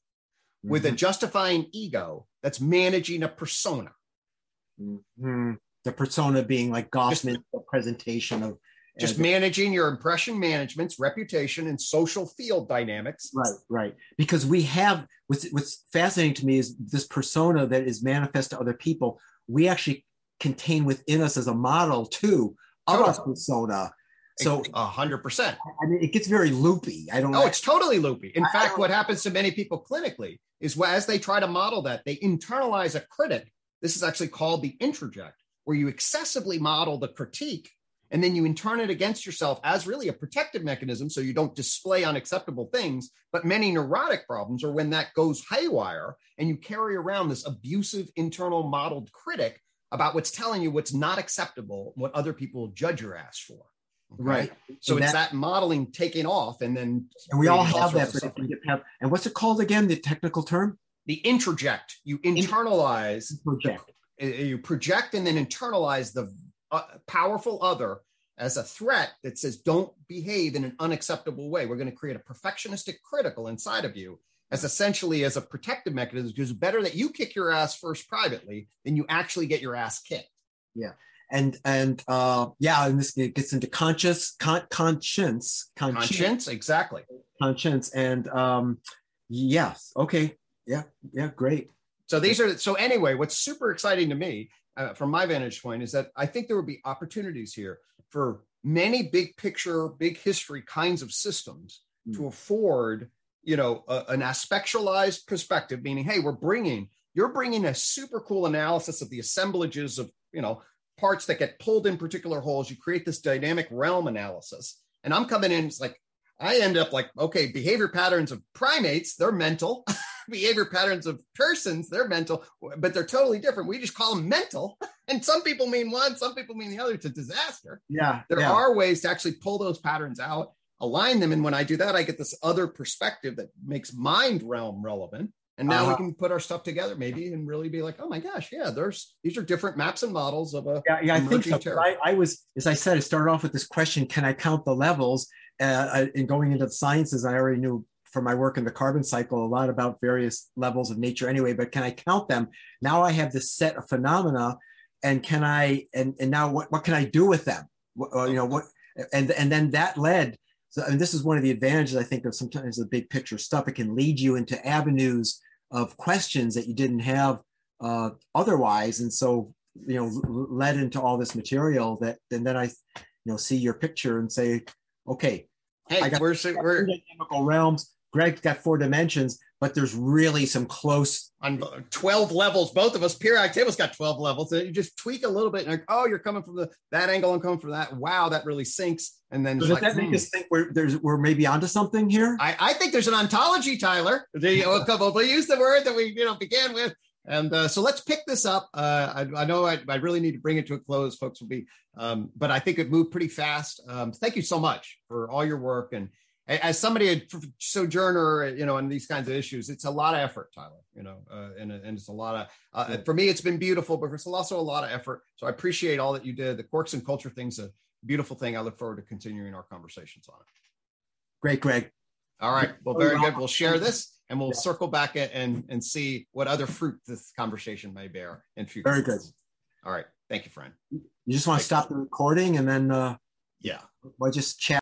with a justifying ego that's managing a persona. Mhm. the persona being like Goffman's presentation of Just managing your impression management's reputation and social field dynamics. Right, right. Because we have what's what's fascinating to me is this persona that is manifest to other people. We actually contain within us as a model too of our persona. So a hundred percent. I mean, it gets very loopy. I don't. Oh, know. Oh, it's totally loopy. In I- I fact, don't- what happens to many people clinically is as they try to model that, they internalize a critic. This is actually called the introject, where you excessively model the critique and then you intern it against yourself as really a protective mechanism so you don't display unacceptable things. But many neurotic problems are when that goes haywire and you carry around this abusive internal modeled critic about what's telling you what's not acceptable, what other people judge your ass for. Okay? right. So And it's that- that modeling taking off and then And we all have that, but if suffering. we have, and what's it called again? The technical term? the introject you internalize Project. you project and then internalize the uh, powerful other as a threat that says don't behave in an unacceptable way we're going to create a perfectionistic critical inside of you as essentially as a protective mechanism because it's better that you kick your ass first privately than you actually get your ass kicked Yeah. And and uh yeah, and this gets into conscious con- conscience, conscience, conscience exactly conscience, and um yes, okay, yeah, yeah, great. So these are so anyway. What's super exciting to me, uh, from my vantage point, is that I think there would be opportunities here for many big picture, big history kinds of systems mm. to afford, you know, a, an aspectualized perspective, meaning, hey, we're bringing, you're bringing a super cool analysis of the assemblages of, you know, parts that get pulled in particular wholes. You create this dynamic realm analysis. And I'm coming in, it's like, I end up like, okay, behavior patterns of primates, they're mental. behavior patterns of persons, they're mental, but they're totally different. We just call them mental. And some people mean one, some people mean the other. It's a disaster. Yeah. There yeah. are ways to actually pull those patterns out, align them. And when I do that, I get this other perspective that makes mind realm relevant. And now uh, we uh-huh. can put our stuff together maybe and really be like, oh my gosh, yeah, there's these are different maps and models of a yeah, yeah I think so. I, I, was, as I said, I started off with this question: Can I count the levels? Uh, in going into the sciences, I already knew from my work in the carbon cycle a lot about various levels of nature anyway, but can I count them? Now I have this set of phenomena and can I, and, and now what, what can I do with them? What, uh, you know, what, and, and then that led, so, and this is one of the advantages I think of sometimes the big picture stuff. It can lead you into avenues of questions that you didn't have uh, otherwise. And so, you know, led into all this material that, and then I, you know, see your picture and say, okay, Hey, I got we're, we're chemical realms. Gregg's got four dimensions, but there's really some close on 12 levels. Both of us, periodic table's got 12 levels. So you just tweak a little bit and like, oh, you're coming from the that angle and coming from that. Wow, that really syncs. And then so does like, that make hmm. us think we're there's we're maybe onto something here? I, I think there's an ontology, Tyler. We'll use the word that we you know began with. And uh, so let's pick this up. Uh, I, I, know I, I, really need to bring it to a close. Folks will be, um, but I think it moved pretty fast. Um, thank you so much for all your work and as somebody a sojourner you know on these kinds of issues it's a lot of effort tyler you know uh, and, and it's a lot of uh, for me it's been beautiful but it's also a lot of effort. So i appreciate all that you did. The quarks and culture thing's a beautiful thing. I look forward to continuing our conversations on it. Great Gregg. All right. Well very good. we'll share this and we'll yeah. circle back and and see what other fruit this conversation may bear in future. Very good. All right. Thank you friend. You just want to stop the recording and then uh yeah. well just chat